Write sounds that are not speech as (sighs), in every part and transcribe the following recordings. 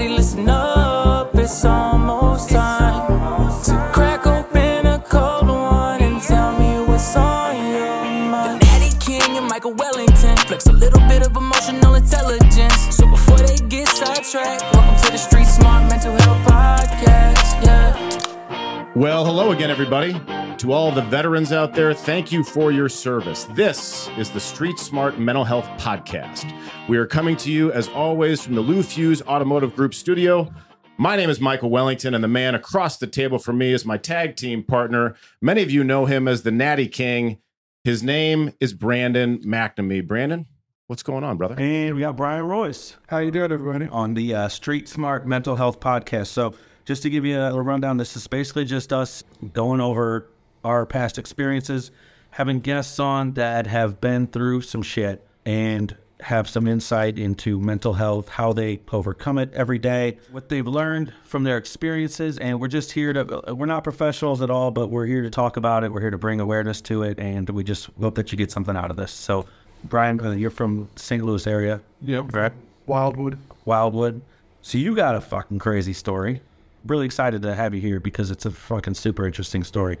Everybody listen up, it's almost time to crack open a cold one and tell me what's on your mind. The Natty King and Michael Wellington flex a little bit of emotional intelligence. So before they get sidetracked, welcome to the Street Smart Mental Health Podcast. Yeah. Well, hello again, everybody. To all the veterans out there, thank you for your service. This is the Street Smart Mental Health Podcast. We are coming to you, as always, from the Lou Fusz Automotive Group studio. My name is Michael Wellington, and the man across the table from me is my tag team partner. Many of you know him as the Natty King. His name is Brandon McNamee. Brandon, what's going on, brother? And we got Bryan Reuss How you doing, everybody? on the uh, Street Smart Mental Health Podcast. So, just to give you a little rundown, this is basically just us going over our past experiences, having guests on that have been through some shit and have some insight into mental health, how they overcome it every day, what they've learned from their experiences. And we're just here to, we're not professionals at all, but we're here to talk about it. We're here to bring awareness to it. And we just hope that you get something out of this. So, Bryan, uh, you're from St. Louis area. Yep. Right. Wildwood. Wildwood. So you got a fucking crazy story. Really excited to have you here because it's a fucking super interesting story.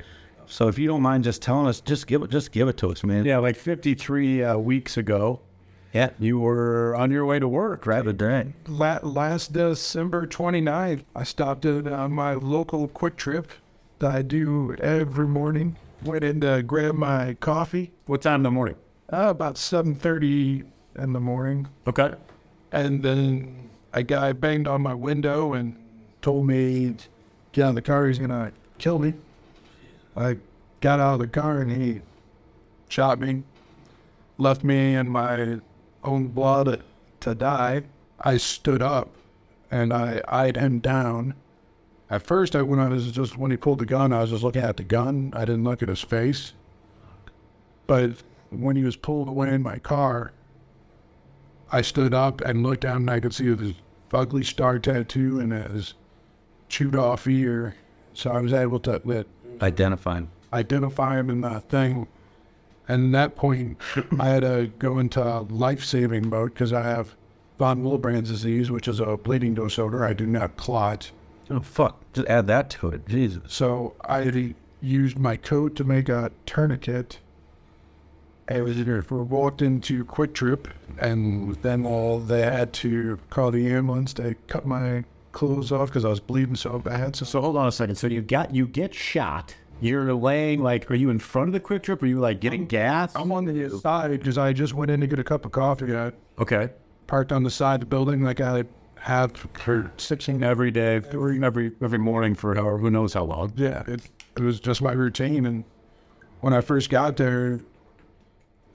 So if you don't mind just telling us, just give it, just give it to us, man. Yeah, like 53 uh, weeks ago, yeah. you were on your way to work, right? The day. La- last December 29th, I stopped at uh, my local QuikTrip that I do every morning. Went in to grab my coffee. What time in the morning? Uh, about 7.30 in the morning. Okay. And then a guy banged on my window and told me, get out of the car, he's going to kill me. I got out of the car and he shot me, left me in my own blood to die. I stood up and I eyed him down. At first, I when I was just when he pulled the gun, I was just looking at the gun. I didn't look at his face. But when he was pulled away in my car, I stood up and looked down, and I could see his ugly star tattoo and his chewed off ear. So I was able to let him. identify him in that thing. And at that point, I had to go into life saving mode because I have von Willebrand's disease, which is a bleeding disorder. I do not clot. Oh fuck! Just add that to it. Jesus. So I used my coat to make a tourniquet. I was here. we walked into QuikTrip, and then all they had to call the ambulance. They cut my clothes off because I was bleeding so bad. So, So hold on a second. So you got you get shot. You're laying like, are you in front of the QuikTrip? Are you like getting gas? I'm on the side because I just went in to get a cup of coffee. I Okay. parked on the side of the building like I have for 16 Every day, every every every morning for however who knows how long. yeah, it, it was just my routine. And when I first got there,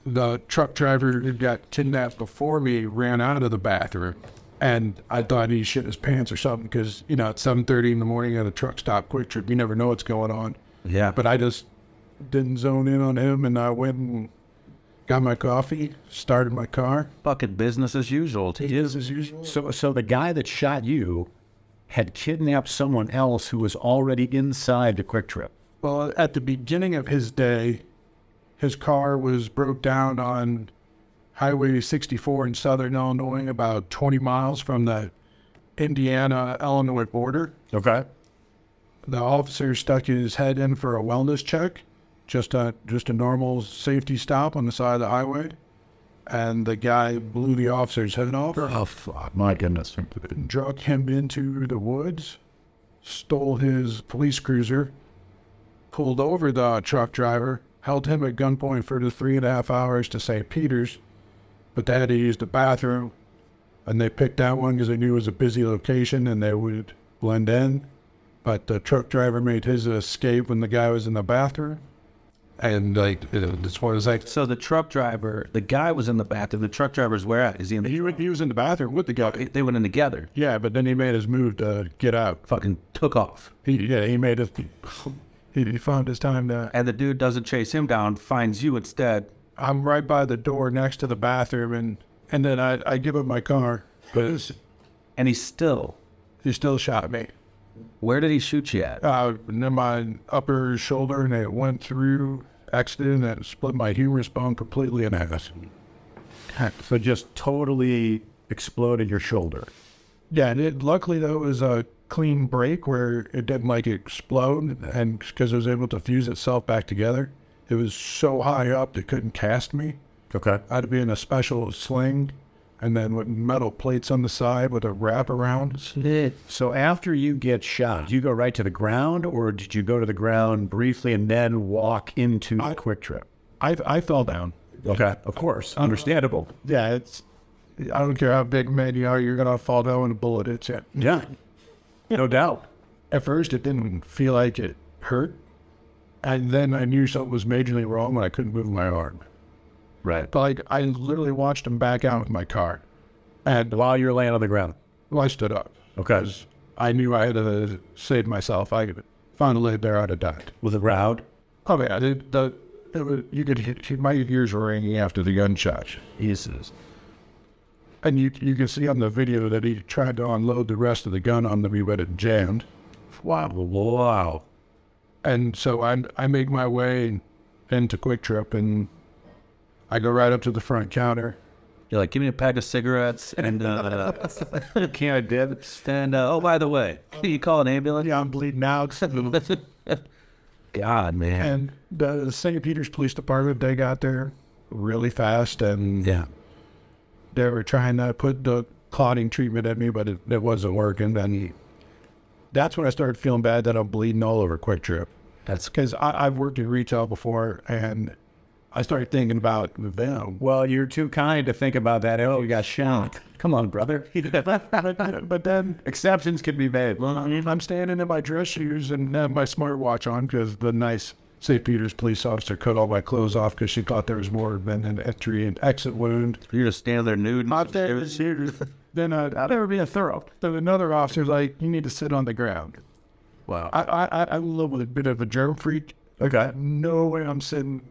the truck driver who got kidnapped before me ran out of the bathroom. And I thought he shit his pants or something because, you know, at 7.30 in the morning at a truck stop QuikTrip, you never know what's going on. Yeah. But I just didn't zone in on him and I went and got my coffee, started my car. fucking business as usual. It is as usual. So so the guy that shot you had kidnapped someone else who was already inside the QuikTrip. Well, at the beginning of his day, his car was broke down on Highway 64 in southern Illinois, about 20 miles from the Indiana Illinois border. Okay. The officer stuck his head in for a wellness check, just a just a normal safety stop on the side of the highway, and the guy blew the officer's head off. Oh fuck, my goodness. drug him into the woods, stole his police cruiser, pulled over the truck driver, held him at gunpoint for the three and a half hours to St. Peter's, but they had to use the bathroom, and they picked that one because they knew it was a busy location and they would blend in. But the truck driver made his escape when the guy was in the bathroom. And like this one was like So the truck driver, the guy was in the bathroom. The truck driver's where at? Is he in the? he, he was in the bathroom with the guy. They went in together. Yeah, but then he made his move to get out. Fucking took off. He yeah, he made it. He, he found his time to. And the dude doesn't chase him down, finds you instead. I'm right by the door next to the bathroom, and and then I I give him my car, but And he's still. he still shot me. Where did he shoot you at? Uh, in my upper shoulder, and it went through accident and split my humerus bone completely in half. So just totally exploded your shoulder. Yeah, and it, luckily though it was a clean break where it didn't like explode, and because it was able to fuse itself back together. It was so high up they couldn't cast me. Okay. I had to be in a special sling, and then with metal plates on the side with a wrap around. So after you get shot, do you go right to the ground, or did you go to the ground briefly and then walk into I- QuikTrip? I I fell down. Okay, of course, uh-huh. understandable. Yeah, it's. I don't care how big man you are, you're gonna fall down when a bullet hits you. Yeah, no doubt. At first, it didn't feel like it hurt, and then I knew something was majorly wrong when I couldn't move my arm. Right. But like, I literally watched him back out with my car, and While you're laying on the ground. well, I stood up. Okay. 'Cause I knew I had to save myself. I found a laid there, I'd have died. Was it loud? Oh yeah, the, the it was, you could hit, my ears were ringing after the gunshot, Jesus. and you you can see on the video that he tried to unload the rest of the gun on me, but it jammed. Wow. Wow. And so I I make my way into QuikTrip, and I go right up to the front counter. You're like, give me a pack of cigarettes and uh, (laughs) Can I dip? and uh, oh, by the way, you call an ambulance? Yeah, I'm bleeding out. (laughs) God, man. and the St. Peter's Police Department, they got there really fast, and Yeah. they were trying to put the clotting treatment at me, but it, it wasn't working. And that's when I started feeling bad that I'm bleeding all over QuikTrip. That's Because I've worked in retail before, and I started thinking about them. Well, you're too kind to think about that. Oh, you got shot. Come on, brother. (laughs) But then Exceptions can be made. I'm standing in my dress shoes and have my smartwatch on because the nice St. Peter's police officer cut all my clothes off because she thought there was more than an entry and exit wound. you're just standing there nude. some there, then uh, I'd never be a thorough. Then another officer's like, "You need to sit on the ground." Wow. I I I- I'm a little bit of a germ freak. Okay. No way I'm sitting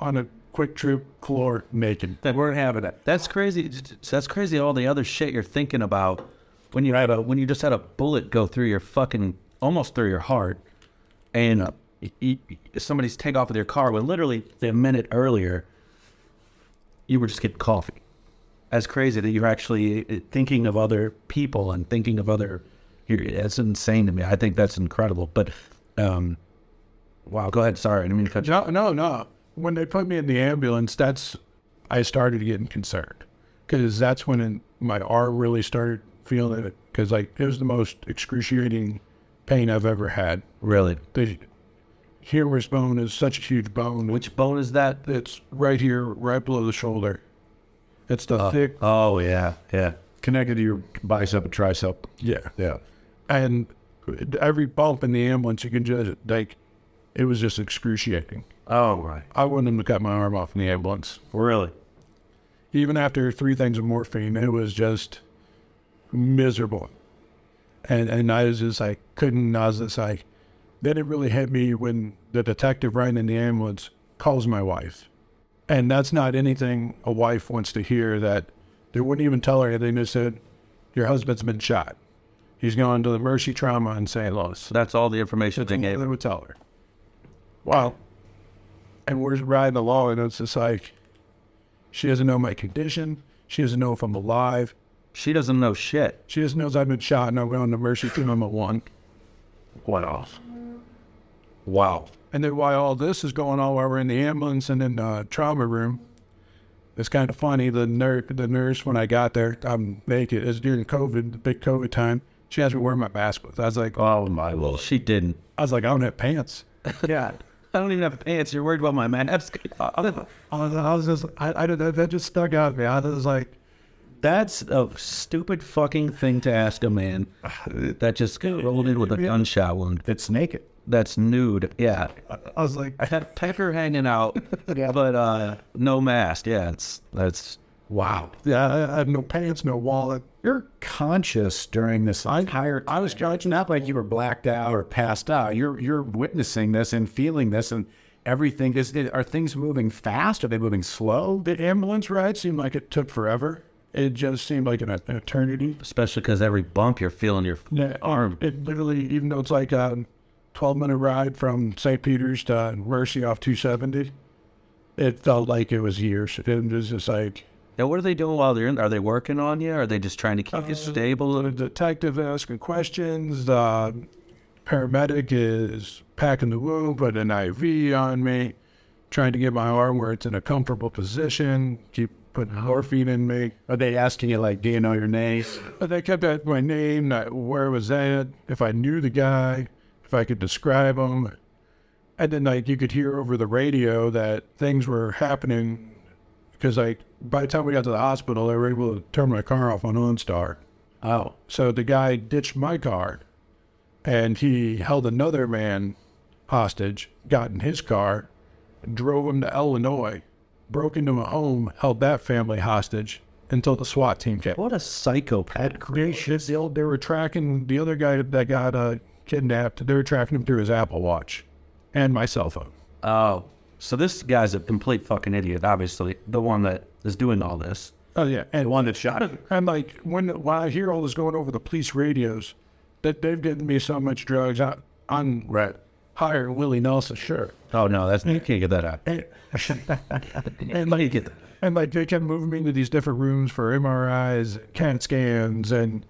on a QuikTrip floor naked. That we're having it. That's crazy. That's crazy. All the other shit you're thinking about when you had a when you just had a bullet go through your fucking almost through your heart, and uh, somebody's take off with your car when literally a minute earlier you were just getting coffee. That's crazy that you're actually uh, thinking of other people and thinking of other. That's insane to me. I think that's incredible. But, um, wow. Go ahead. Sorry, I didn't mean to cut you. No, no, no. When they put me in the ambulance, that's I started getting concerned because that's when it, my arm really started feeling it because like it was the most excruciating pain I've ever had. Really? The humerus bone is such a huge bone. Which bone is that? It's right here, right below the shoulder. It's the thick, Oh yeah, yeah. Connected to your bicep and tricep. yeah. Yeah. And every bump in the ambulance, you can just like, it was just excruciating. Oh right. I wouldn't have cut my arm off in the ambulance. Really? even after three things of morphine, it was just miserable. And and I was just like couldn't. I was just like, then it really hit me when the detective riding in the ambulance calls my wife, and that's not anything a wife wants to hear. That they wouldn't even tell her anything. They said, "Your husband's been shot. He's gone to the Mercy Trauma in St. Louis." That's all the information they That's gave. they would tell her. Wow. And we're riding along, and it's just like, she doesn't know my condition. She doesn't know if I'm alive. She doesn't know shit. She just knows I've been shot and I'm going to Mercy Trauma 1. Wow. Wow. And then while all this is going on, while we're in the ambulance and in the trauma room, it's kind of funny. The nurse, the nurse, when I got there, I'm naked. It's during COVID, the big COVID time. She asked me wear my mask with. I was like, Oh my lord. She didn't. I was like, I don't have pants. (laughs) Yeah. I don't even have pants. You're worried about my mask. I was, I was just, I, I, that that just stuck out to me. I was like, That's a stupid fucking thing to ask a man (sighs) that just rolled in with a gunshot wound. It's naked. That's nude. Yeah. I was like, I had pecker hanging out, (laughs) but uh, no mask. Yeah, it's that's wow. yeah, I have no pants, no wallet. You're conscious during this entire. I was conscious, not like you were blacked out or passed out. You're you're witnessing this and feeling this, and everything. Is are things moving fast? Are they moving slow? The ambulance ride seemed like it took forever. It just seemed like an, an eternity. Especially because every bump you're feeling your Yeah, arm. It literally, even though it's like a 12 minute ride from St. Peter's to Mercy off 270, it felt like it was years. It was just like, Now, what are they doing while they're in? Are they working on you? Are they just trying to keep you uh, stable? The detective asking questions. The paramedic is packing the wound, putting an IV on me, trying to get my arm where it's in a comfortable position, keep putting uh-huh. morphine in me. Are they asking you like, do you know your name? But they kept asking my name, not where was that, if I knew the guy, if I could describe him. And then like you could hear over the radio that things were happening because like by the time we got to the hospital, they were able to turn my car off on OnStar. Oh, So the guy ditched my car and he held another man hostage, got in his car, drove him to Illinois, broke into a home, held that family hostage until the SWAT team came. What a psychopath! They, they were tracking the other guy that got uh, kidnapped. They were tracking him through his Apple Watch and my cell phone. Oh, so this guy's a complete fucking idiot. Obviously, the one that is doing all this. Oh yeah, and the one that shot him. And like when when I hear all this going over the police radios, that they've given me so much drugs, I, I'm Right. than Willie Nelson, sure. Oh no, that's you can't get that out. And, (laughs) and You like get that. and like they kept moving me into these different rooms for MRIs, CAT scans, and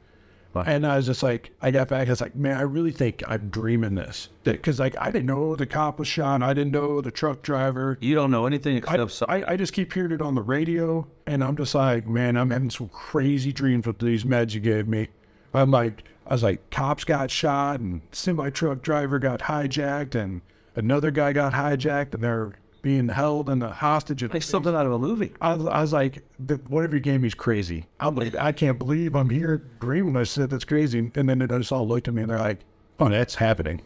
and I was just like, I got back, I was like, man, I really think I'm dreaming this because like I didn't know the cop was shot, I didn't know the truck driver. You don't know anything I, so- I, I just keep hearing it on the radio, and I'm just like, man, I'm having some crazy dreams with these meds you gave me. I'm like, I was like, cops got shot, and semi truck driver got hijacked, and another guy got hijacked, and they're being held in a hostage. at- Like something out of a movie. I, was- I was like, the, whatever you gave me is crazy. I'm like, I can't believe I'm here dreaming. I said that's crazy, and then they just all looked at me, and they're like, oh, that's happening.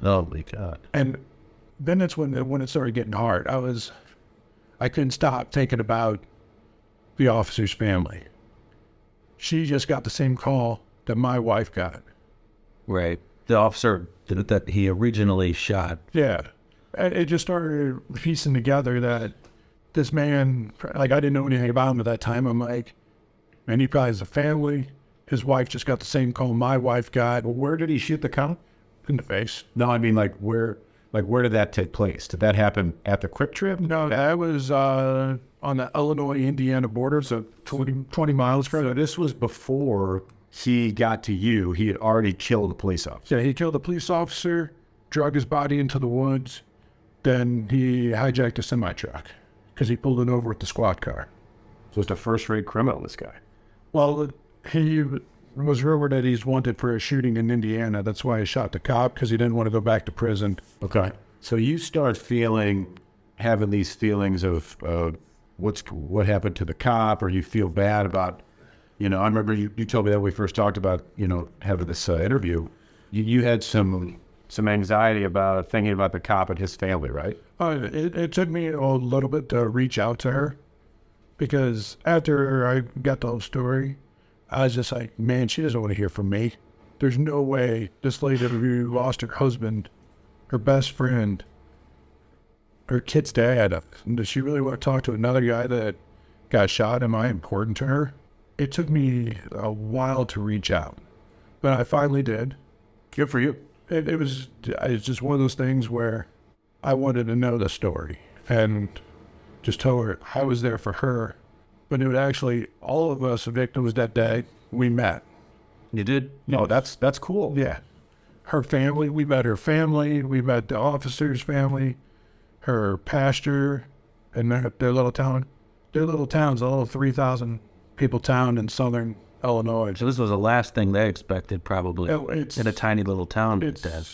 My god! And then that's when when it started getting hard. I was, I couldn't stop thinking about the officer's family. She just got the same call that my wife got. Right. The officer that, that he originally shot. Yeah, and it just started piecing together that this man, like I didn't know anything about him at that time. I'm like, man, he probably has a family. His wife just got the same call my wife got Where did he shoot the cop? in the face. No, I mean like where, like where did that take place? Did that happen at the QuikTrip? No, that was uh, on the Illinois-Indiana border, so 20, 20 miles from So this was before he got to you. He had already killed a police officer. Yeah, he killed a police officer, drug his body into the woods, then he hijacked a semi truck because he pulled it over with the squad car. So it's a first-rate criminal. This guy. Well, he was rumored that he's wanted for a shooting in Indiana. That's why he shot the cop because he didn't want to go back to prison. Okay. So you start feeling, having these feelings of uh, what's what happened to the cop, or you feel bad about, you know. I remember you, you told me that when we first talked about, you know, having this uh, interview. You, you had some some anxiety about thinking about the cop and his family, right? Uh, it, it took me a little bit to reach out to her because after I got the whole story, I was just like, man, she doesn't want to hear from me. There's no way this lady who lost her husband, her best friend, her kid's dad, does she really want to talk to another guy that got shot? Am I important to her? It took me a while to reach out, but I finally did Good for you. It, it was it's just one of those things where I wanted to know the story and just tell her I was there for her. But it would actually all of us victims that day we met. You did? No, that's that's cool. Yeah, her family. We met her family. We met the officer's family, her pastor, and their, their little town. Their little town's a little three thousand people town in southern Illinois. So this was the last thing they expected, probably, Oh, in a tiny little town. It's Dad.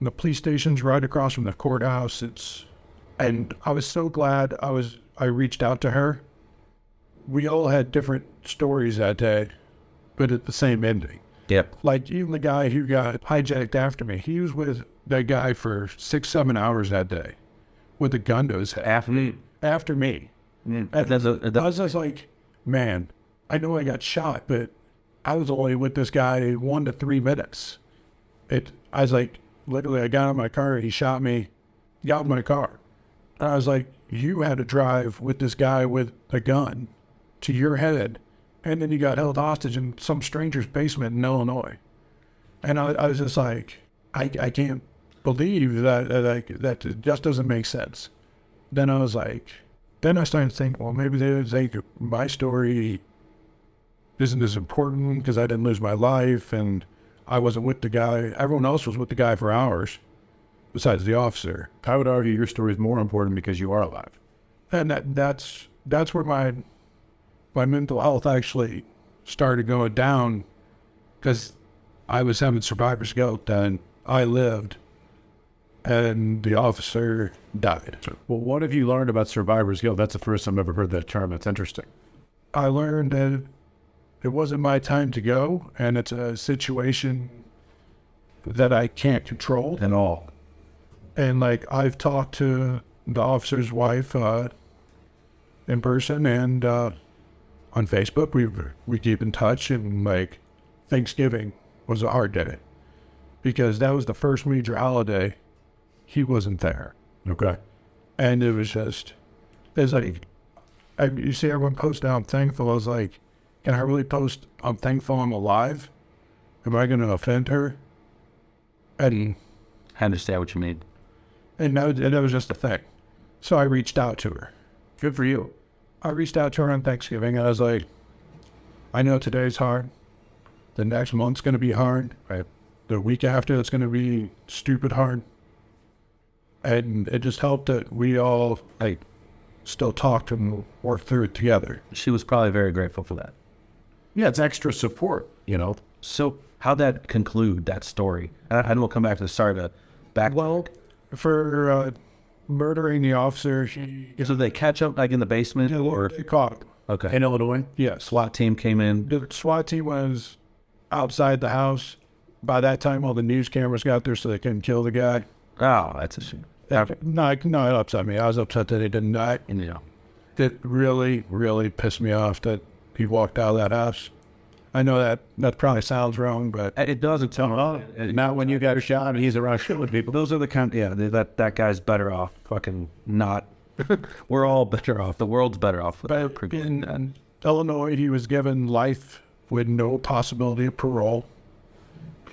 the police station's right across from the courthouse. It's and I was so glad I was I reached out to her. We all had different stories that day, but at the same ending. Yep. Like even the guy who got hijacked after me, he was with that guy for six, seven hours that day, with a gun to his head After me. after me. And that's a, I was just like, man, I know I got shot, but I was only with this guy one to three minutes. It, I was like, literally, I got in my car, he shot me, got in my car. And I was like, you had to drive with this guy with a gun to your head, and then you got held hostage in some stranger's basement in Illinois. And I, I was just like, I, I can't believe that, that, that, just doesn't make sense. Then I was like, then I started to think, well, maybe they think my story isn't as important because I didn't lose my life and I wasn't with the guy. Everyone else was with the guy for hours, besides the officer. I would argue your story is more important because you are alive. And that that's that's where my my mental health actually started going down because I was having survivor's guilt and I lived and the officer died. Well, what have you learned about survivor's guilt? That's the first time I've ever heard that term. That's interesting. I learned that it wasn't my time to go, and it's a situation that I can't control. at all. And like I've talked to the officer's wife uh, in person and uh, on Facebook. We we keep in touch, and like Thanksgiving was a hard day because that was the first major holiday. He wasn't there, Okay. and it was just it's like I, you see everyone post now. I'm thankful. I was like, can I really post? I'm thankful I'm alive. Am I going to offend her? And I understand what you mean. and that, and that was just a thing. So I reached out to her. Good for you. I reached out to her on Thanksgiving. And I was like, I know today's hard. The next month's going to be hard. Right. The week after, it's going to be stupid hard. And it just helped that we all like still talked and worked through it together. She was probably very grateful for that. Yeah, it's extra support, you know. So, how'd that conclude that story? And, and we'll come back to the start of back. Well, for uh, murdering the officer, he so they catch up like in the basement, or they caught him. okay, In Illinois? Yes. SWAT team came in. The SWAT team was outside the house. By that time, all the news cameras got there so they couldn't kill the guy. Oh, that's a shame. That, no, no, it upset me. I was upset that he didn't die. You know, It really, really pissed me off that he walked out of that house. I know that that probably sounds wrong, but it doesn't tell. Well, not when you got a shot and he's around shooting people. Those are the kind. Yeah, they- that that guy's better off. Fucking not. (laughs) We're all better off. The world's better off. with- but in, in Illinois, he was given life with no possibility of parole.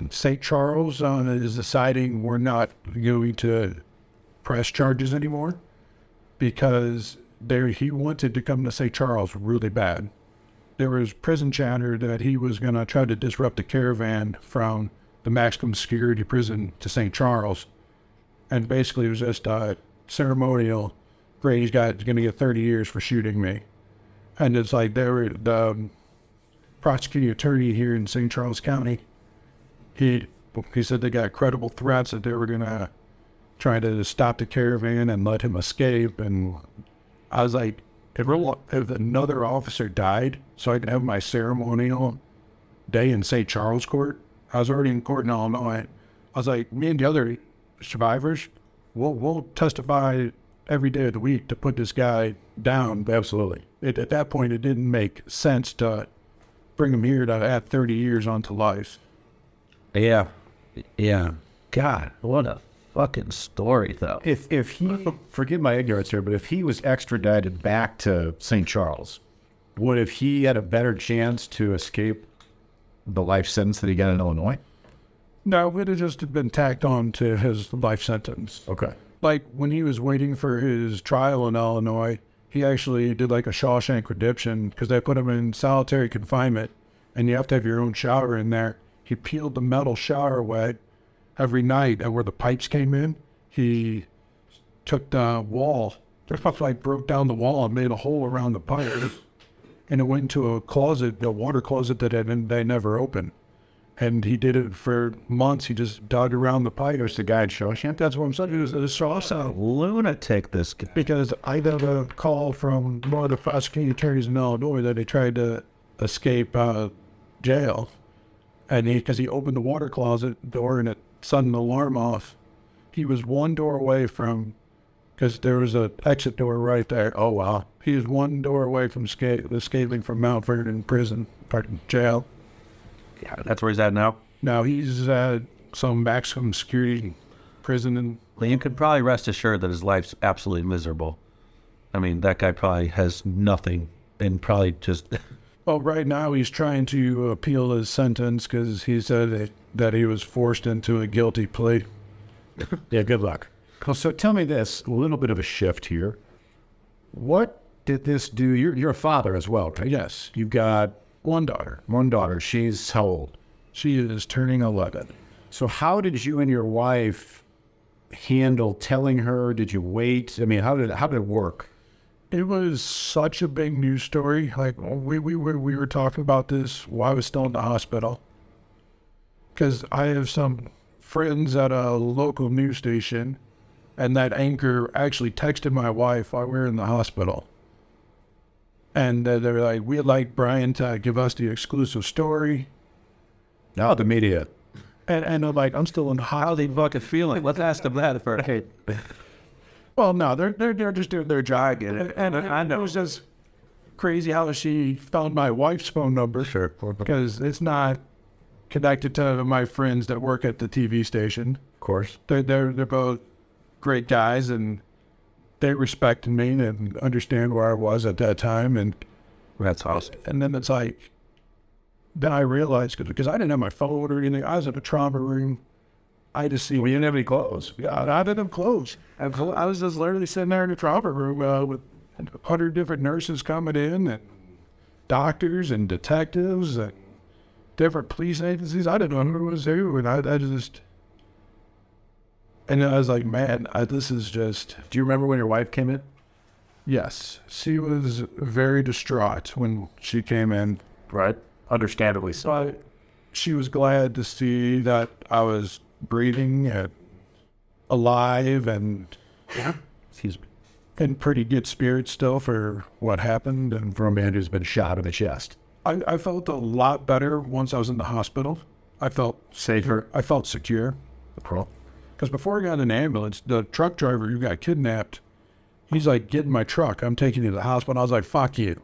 St. Charles uh, is deciding we're not going to press charges anymore because there he wanted to come to St. Charles really bad. There was prison chatter that he was going to try to disrupt the caravan from the maximum security prison to St. Charles, and basically it was just a ceremonial. Grady's got going to get 30 years for shooting me, and it's like there were the um, prosecuting attorney here in St. Charles County. He he said they got credible threats that they were going to try to stop the caravan and let him escape. And I was like, if, if another officer died, so I could have my ceremonial day in St. Charles Court, I was already in court in Illinois. I was like, me and the other survivors, we'll, we'll testify every day of the week to put this guy down. Absolutely. It, at that point, it didn't make sense to bring him here to add 30 years onto life. yeah, yeah. God, what a fucking story, though. If if he forgive my ignorance here, but if he was extradited back to St. Charles, would have he had a better chance to escape the life sentence that he got in Illinois? No, it had just been tacked on to his life sentence. Okay. like when he was waiting for his trial in Illinois, he actually did like a Shawshank Redemption because they put him in solitary confinement, and you have to have your own shower in there. He peeled the metal shower away every night, and where the pipes came in, he took the wall, just like broke down the wall and made a hole around the pipe, and it went into a closet, a water closet that had, they never opened. And he did it for months. He just dug around the pipe. There's the guy in Shawshank. That's what I'm saying. It was a Shawshank Lunatic, this guy. because I got a call from one of the prosecuting attorneys in Illinois that he tried to escape uh, jail, and he because he opened the water closet door and it set an alarm off. He was one door away from because there was a exit door right there. Oh wow. He was one door away from esca- escaping from Mount Vernon prison, pardon, jail. Yeah, that's where he's at now. No, he's at some maximum security prison in Well, you could probably rest assured that his life's absolutely miserable. I mean, that guy probably has nothing and probably just. (laughs) Well, right now he's trying to appeal his sentence because he said that, that he was forced into a guilty plea. (laughs) Yeah, good luck. So tell me this, a little bit of a shift here. What did this do? You're, you're a father as well, right? Yes, You've got one daughter. one daughter. She's how old? She is turning 11. So, how did you and your wife handle telling her? Did you wait? I mean, how did how did it work? It was such a big news story. Like we we were we were talking about this while I was still in the hospital. Because I have some friends at a local news station, and that anchor actually texted my wife while we were in the hospital. And uh, they were like, "We'd like Bryan to give us the exclusive story." No, the media. And and I'm like, "I'm still in the How hospital." they fucking feeling? Let's ask them that first. Hey, Well, no, they're they're they're just doing their job. And, and I know it was just crazy how she found my wife's phone number. Sure. because it's not connected to my friends that work at the TV station. Of course. They're they're they're both great guys, and they respected me and understand where I was at that time. And that's awesome. and then it's like, then I realized because I didn't have my phone or anything. I was in a trauma room. I just see. Well, you didn't have any clothes. Yeah, I didn't have clothes. I was- just literally sitting there in the trauma room uh, with a hundred different nurses coming in and doctors and detectives and different police agencies. I didn't know who was who, and I, I just and I was like, man, I, this is just Do you remember when your wife came in? yes. She was very distraught when she came in. Right. Understandably so. But she was glad to see that I was breathing and alive and Yeah. Excuse me. in pretty good spirits still for what happened. And For a man who's been shot in the chest. I, I felt a lot better once I was in the hospital. I felt Safer. I felt secure Pro. Because before I got in an ambulance, the truck driver who got kidnapped, he's like, "Get in my truck. I'm taking you to the hospital." I was like, "Fuck you."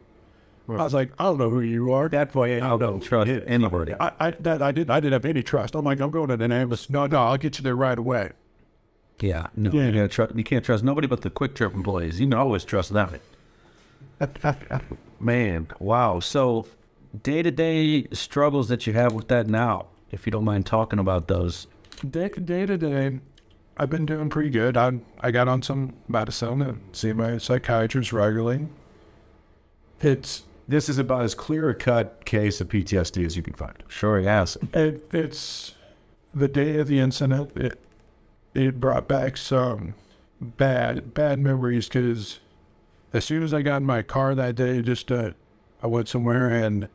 I was like, "I don't know who you are." That boy, I don't Trust anybody. I, I that I did I didn't have any trust. I'm like, I'm going to an ambulance. No, no, I'll get you there right away. Yeah, no, Yeah. You, can't trust, you can't trust nobody but the QuikTrip employees. You can always trust them. Man, wow. So, day to day struggles that you have with that now, if you don't mind talking about those. Day, day to day, I've been doing pretty good. I I got on some medicine and see my psychiatrist regularly. It's This is about as clear a cut case of PTSD as you can find. Sure, yes. it, it's the day of the incident. It it brought back some bad bad memories because as soon as I got in my car that day, just uh, I went somewhere and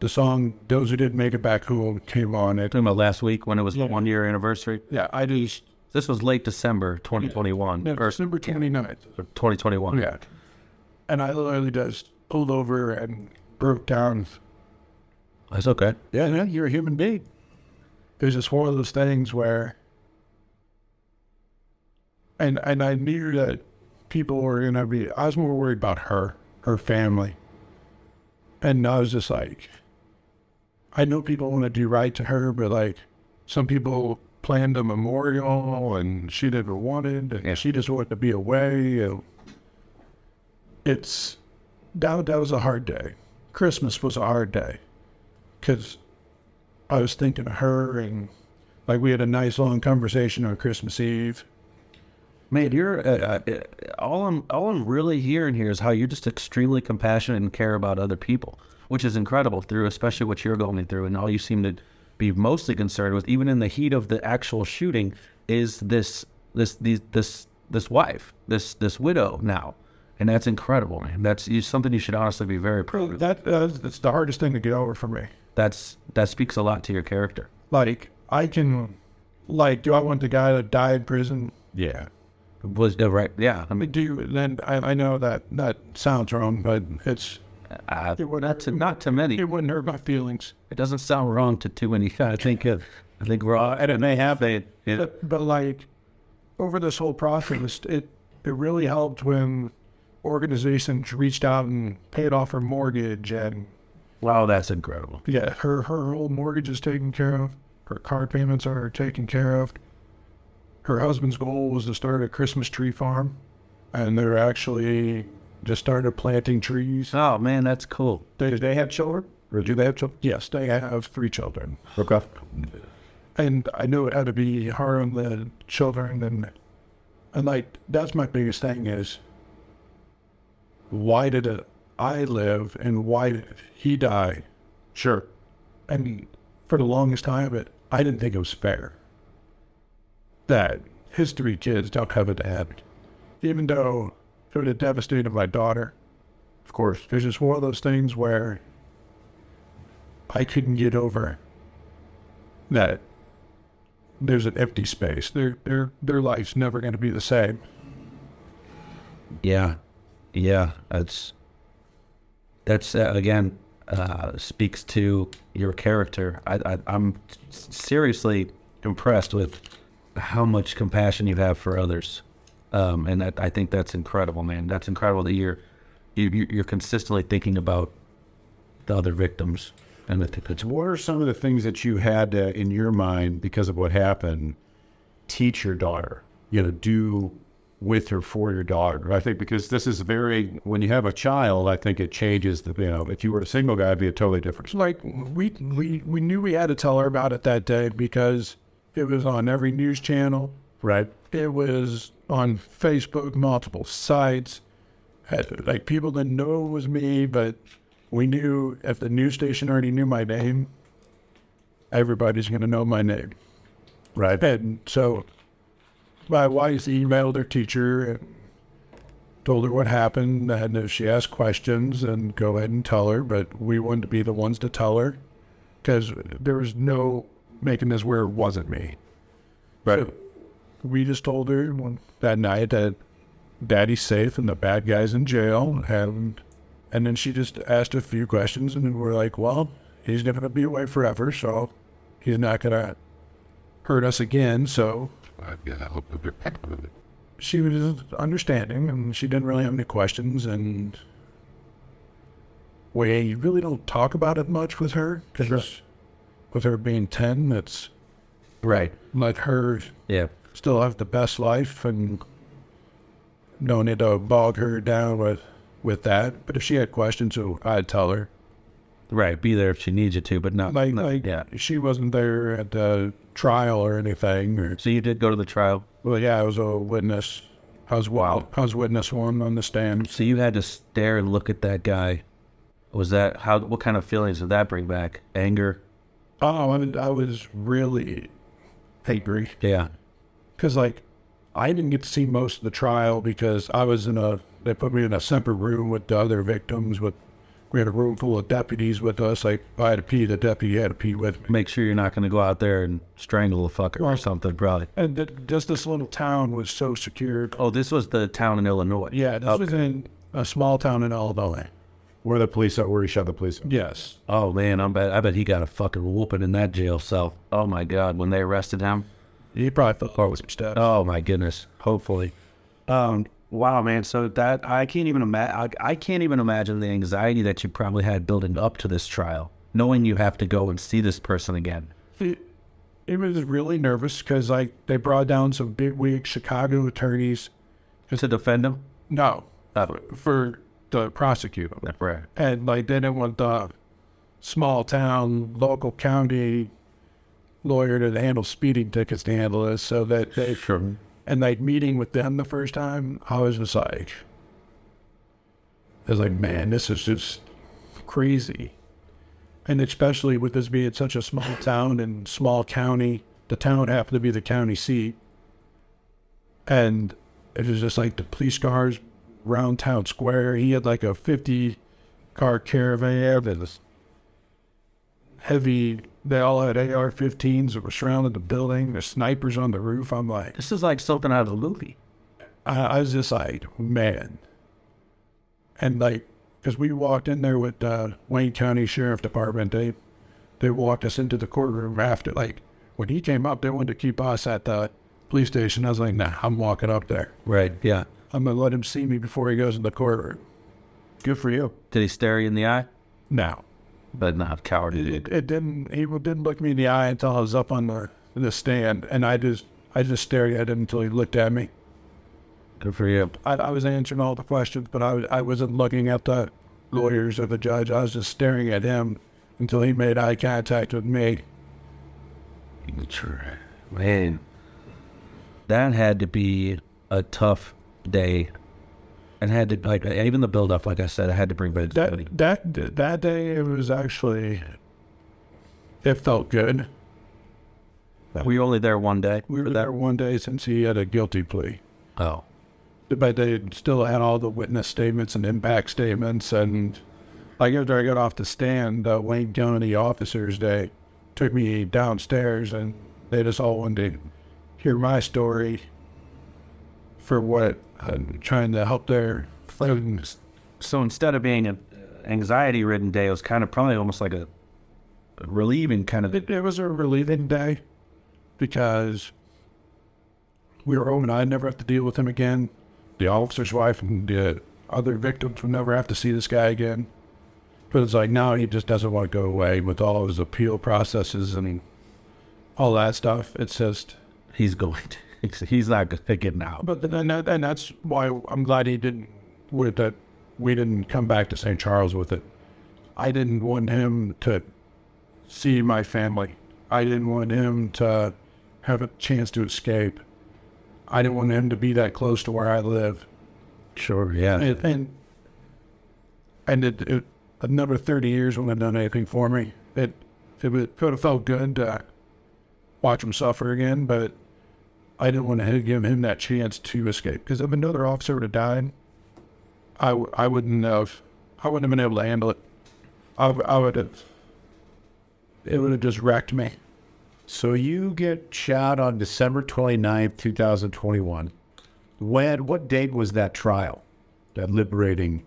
the song "Those Who Didn't Make It Back Home" came on. It Talking about last week when it was the one year anniversary. yeah, I just This was late December 2021 yeah, or December 29th. 2021. Yeah. And I literally just pulled over and broke down. That's okay. Yeah, yeah, you're a human being. It was just one of those things where, and and I knew that people were gonna be. I was more worried about her, her family, and I was just like, I know people want to do right to her, but like, some people planned a memorial and she didn't want it, and Yeah. she just wanted to be away. And it's that that was a hard day. Christmas was a hard day because I was thinking of her and like we had a nice long conversation on Christmas Eve. Man, you're uh, uh, all I'm all I'm really hearing here is how you're just extremely compassionate and care about other people, which is incredible through especially what you're going through, and all you seem to be mostly concerned with, even in the heat of the actual shooting, is this this these, this this wife, this this widow now, and that's incredible, man. That's you, something you should honestly be very proud of. That uh, that's the hardest thing to get over for me. That's that speaks a lot to your character. Like I can, like, do I want the guy to die in prison? Yeah. Was the right? Yeah, I mean, Do you, then I, I know that that sounds wrong, but it's uh, It would- not to not to many. it wouldn't hurt my feelings. It doesn't sound wrong to too many. I think uh, I think we're all, and it may have they. But, but like over this whole process, it it really helped when organizations reached out and paid off her mortgage and wow, that's incredible. yeah, her her whole mortgage is taken care of. Her car payments are taken care of. Her husband's goal was to start a Christmas tree farm, and they're actually just started planting trees. Oh man, that's cool. They, Did they have children? Or do they have children? yes, they have three children. Okay. and I knew it had to be hard on the children and and like that's my biggest thing is why did it, I live and why did he die? Sure. And for the longest time, it I didn't think it was fair that history kids don't have a dad, even though it would have devastated my daughter. Of course. It's just one of those things where I couldn't get over that there's an empty space. Their their their life's never going to be the same. Yeah, yeah. That's that's uh, again uh, speaks to your character. I, I, I'm seriously impressed with how much compassion you have for others, um, and that, I think that's incredible, man. That's incredible that you're you, you- you're consistently thinking about the other victims, and I think it's What are some of the things that you had uh, in your mind because of what happened? Teach your daughter, you know, do with her for your daughter. I think because this is very when you have a child, I think it changes the you know. If you were a single guy, it'd be a totally different. It's like we we we knew we had to tell her about it that day because it was on every news channel. Right. It was on Facebook, multiple sites. Had- Like people didn't know it was me, but we knew if the news station already knew my name, everybody's going to know my name. Right. And so my wife emailed her teacher and told her what happened. And if she asked questions, and go ahead and tell her. But we wanted to be the ones to tell her because there was no making this where it wasn't me. Right. So we just told her that night that daddy's safe and the bad guy's in jail. And, and then she just asked a few questions, and we're like, well, he's not going to be away forever, so he's not going to hurt us again. So she was understanding, and she didn't really have any questions. And we really don't talk about it much with her because with her being 10, it's right. let her Yeah, still have the best life and don't need to bog her down with with that. But if she had questions, so I'd tell her. right. Be there if she needs you to, but not Like, not- like yeah. she wasn't there at the trial or anything. Or So you did go to the trial. well, yeah, I was a witness. I was wow. I was witness one on the stand. So you had to stare and look at that guy. Was that how? What kind of feelings did that bring back? Anger. Oh, I, mean, I was really angry Yeah. Because like I didn't get to see most of the trial because I was in a. They put me in a separate room with the other victims. With we had a room full of deputies with us. Like if I had to pee, the deputy had to pee with me. Make sure you're not going to go out there and strangle a fucker or something, probably. And th- just this little town was so secure. Oh, this was the town in Illinois. Yeah, this was in a small town in Illinois. Where the police are, where he shot the police. Yes. Oh man, I'm bet. I bet he got a fucking whooping in that jail cell. Oh my god, when they arrested him. He probably felt oh, some steps. Oh my goodness. Hopefully. Um. Wow, man. So that I can't even imagine. I, I can't even imagine the anxiety that you probably had building up to this trial, knowing you have to go and see this person again. It, it was really nervous because like they brought down some big wig Chicago attorneys. To defend him. No, Uh, for the prosecute them. right. And like they didn't want the small town, local county lawyer to handle speeding tickets to handle this. So that they Sure. and like meeting with them the first time, I was just like, I was like, man, this is just crazy. And especially with this being such a small town and small county, the town happened to be the county seat. And it was just like the police cars round town square. He had like a 50 car caravan was heavy. They all had AR 15s that were surrounding the building. There's snipers on the roof. I'm like, This is like something out of a movie. I, I was just like, man. And like, because we walked in there with uh, Wayne County Sheriff Department, they they walked us into the courtroom after. Like, when he came up, they wanted to keep us at the police station. I was like, nah, I'm walking up there. Right. Yeah. I'm gonna let him see me before he goes in the courtroom. Good for you. Did he stare you in the eye? Now, But not coward. it, it didn't. He didn't look me in the eye until I was up on the the stand, and I just I just stared at him until he looked at me. Good for you. I, I was answering all the questions, but I, was- I wasn't looking at the lawyers or the judge. I was just staring at him until he made eye contact with me. Man, that had to be a tough day and had to like even the build up. Like I said, I had to bring visibility. That that that day it was actually it felt good. were you only there one day? We were for there one day since he had a guilty plea. Oh, but they still had all the witness statements and impact statements. And like after I got off the stand, uh, Wayne County officers they took me downstairs and they just all wanted to hear my story for what I'm trying to help their friends. so instead of being an anxiety ridden day, it was kind of probably almost like a, a relieving kind of. It, it was a relieving day because we were home and I'd never have to deal with him again. The officer's wife and the other victims would never have to see this guy again. But it's like now he just doesn't want to go away with all of his appeal processes and all that stuff. It's just, He's going. To, (laughs) he's- not going to get out. but then that, and that's why I'm glad he didn't with that. We didn't come back to St. Charles with it. I didn't want him to see my family. I didn't want him to have a chance to escape. I didn't want him to be that close to where I live. Sure. Yeah. And and, and it, it, another thirty years wouldn't have done anything for me. It it would could have felt good to watch him suffer again, but I didn't want to give him that chance to escape. Because if another officer would have died, I, w- I wouldn't have I wouldn't have been able to handle it. I, w- I would have it would have just wrecked me. So you get shot on December 29th, 2021. When, what date was that trial? That liberating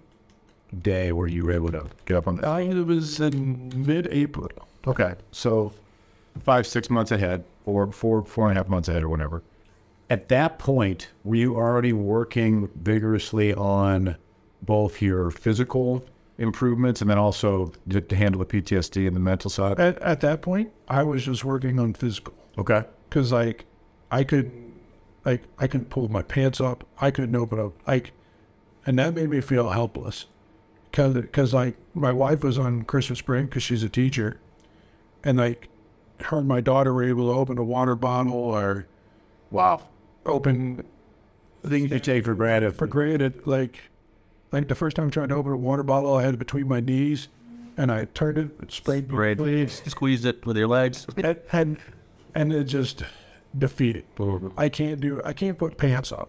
day where you were able to get up on that? I it was in mid-April. Okay. So five, six months ahead, or four, four and a half months ahead, or whatever. At that point, were you already working vigorously on both your physical improvements and then also to, to handle the PTSD and the mental side? At, at that point, I was just working on physical. Okay. because like I could like I couldn't pull my pants up. I couldn't open up like, and that made me feel helpless. Cause, cause like my wife was on Christmas break because she's a teacher, and like her and my daughter were able to open a water bottle or Wow. Open things They take for granted. for granted. Like like the first time I tried to open a water bottle, I had it between my knees, and I turned it, it sprayed me, Right. please, Squeezed it with your legs. and, and and it just defeated. I can't do. I can't put pants on.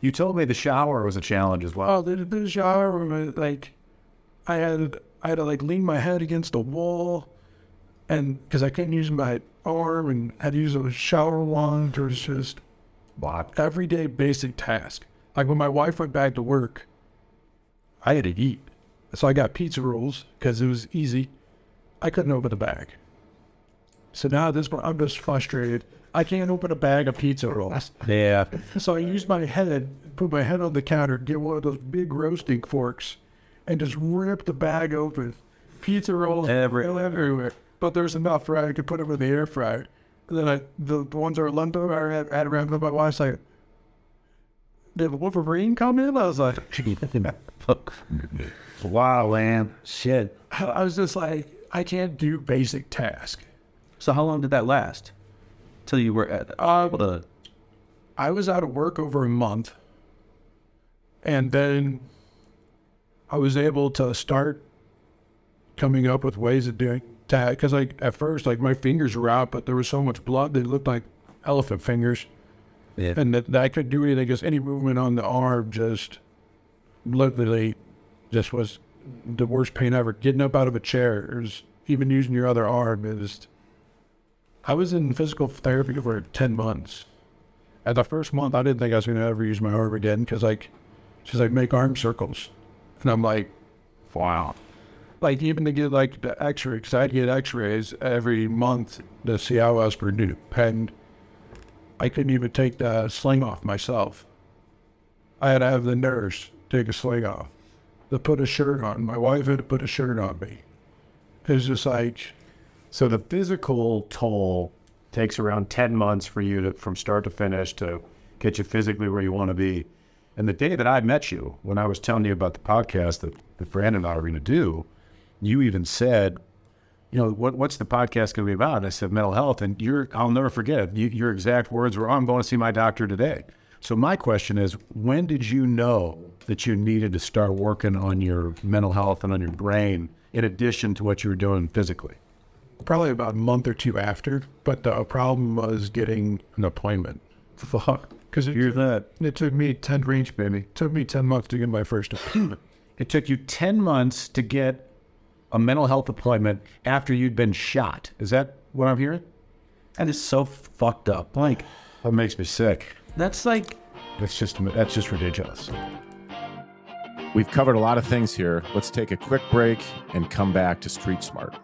You told me the shower was a challenge as well. Oh, the, the shower, was, like, I had I had to like lean my head against the wall, and because I couldn't use my arm and had to use a shower wand. It was just Wow. everyday basic task. Like when my wife went back to work, I had to eat, so I got pizza rolls because it was easy. I couldn't open the bag, so now at this point I'm just frustrated. I can't open a bag of pizza rolls. (laughs) Yeah. So I used my head, put my head on the counter, get one of those big roasting forks, and just rip the bag open. Pizza rolls Every- everywhere. But there's enough right? I could put them in the air fryer. And then I, the, the ones that were over, I had, had around my wife's like, did Wolverine come in? I was like, wow, man. Shit. I was just like, I can't do basic task. So how long did that last? Till you were at, Uh, able to I was out of work over a month, and then I was able to start coming up with ways of doing Because like at first, like my fingers were out, but there was so much blood they looked like elephant fingers, Yeah. and that, that I couldn't do anything. Just any movement on the arm, just literally, just was the worst pain ever. Getting up out of a chair, or even using your other arm is. I was in physical therapy for ten months. At the first month, I didn't think I was going to ever use my arm again because, like, she's like, make arm circles. And I'm like, wow. Like, even to get, like, the x ray, because I'd get x rays every month to see how I was produced. And I couldn't even take the sling off myself. I had to have the nurse take a sling off to put a shirt on. My wife had to put a shirt on me. It was just like, So the physical toll takes around 10 months for you to from start to finish to get you physically where you want to be. And the day that I met you, when I was telling you about the podcast that, that Brandon and I are going to do, you even said, you know, what, what's the podcast going to be about? And I said, mental health. And your, I'll never forget, you, your exact words were, oh, I'm going to see my doctor today. So my question is, when did you know that you needed to start working on your mental health and on your brain in addition to what you were doing physically? Probably about a month or two after, but the problem was getting an appointment. Fuck. Because it, Hear that. it took me 10 Reach, baby. took me 10 months to get my first appointment. It took you 10 months to get a mental health appointment after you'd been shot. Is that what I'm hearing? That is so fucked up. Like, That makes me sick. that's like, That's just that's just ridiculous. We've covered a lot of things here. Let's take a quick break and come back to Street Smart.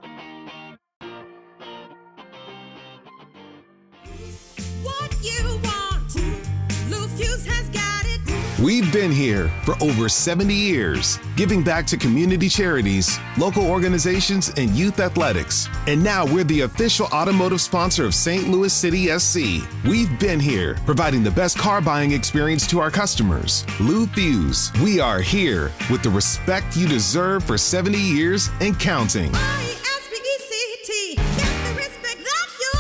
We've been here for over 70 years, giving back to community charities, local organizations, and youth athletics. And now we're the official automotive sponsor of St. Louis City SC. We've been here, providing the best car buying experience to our customers. Lou Fusz, we are here with the respect you deserve for 70 years and counting. R-E-S-P-E-C-T. Get the respect that you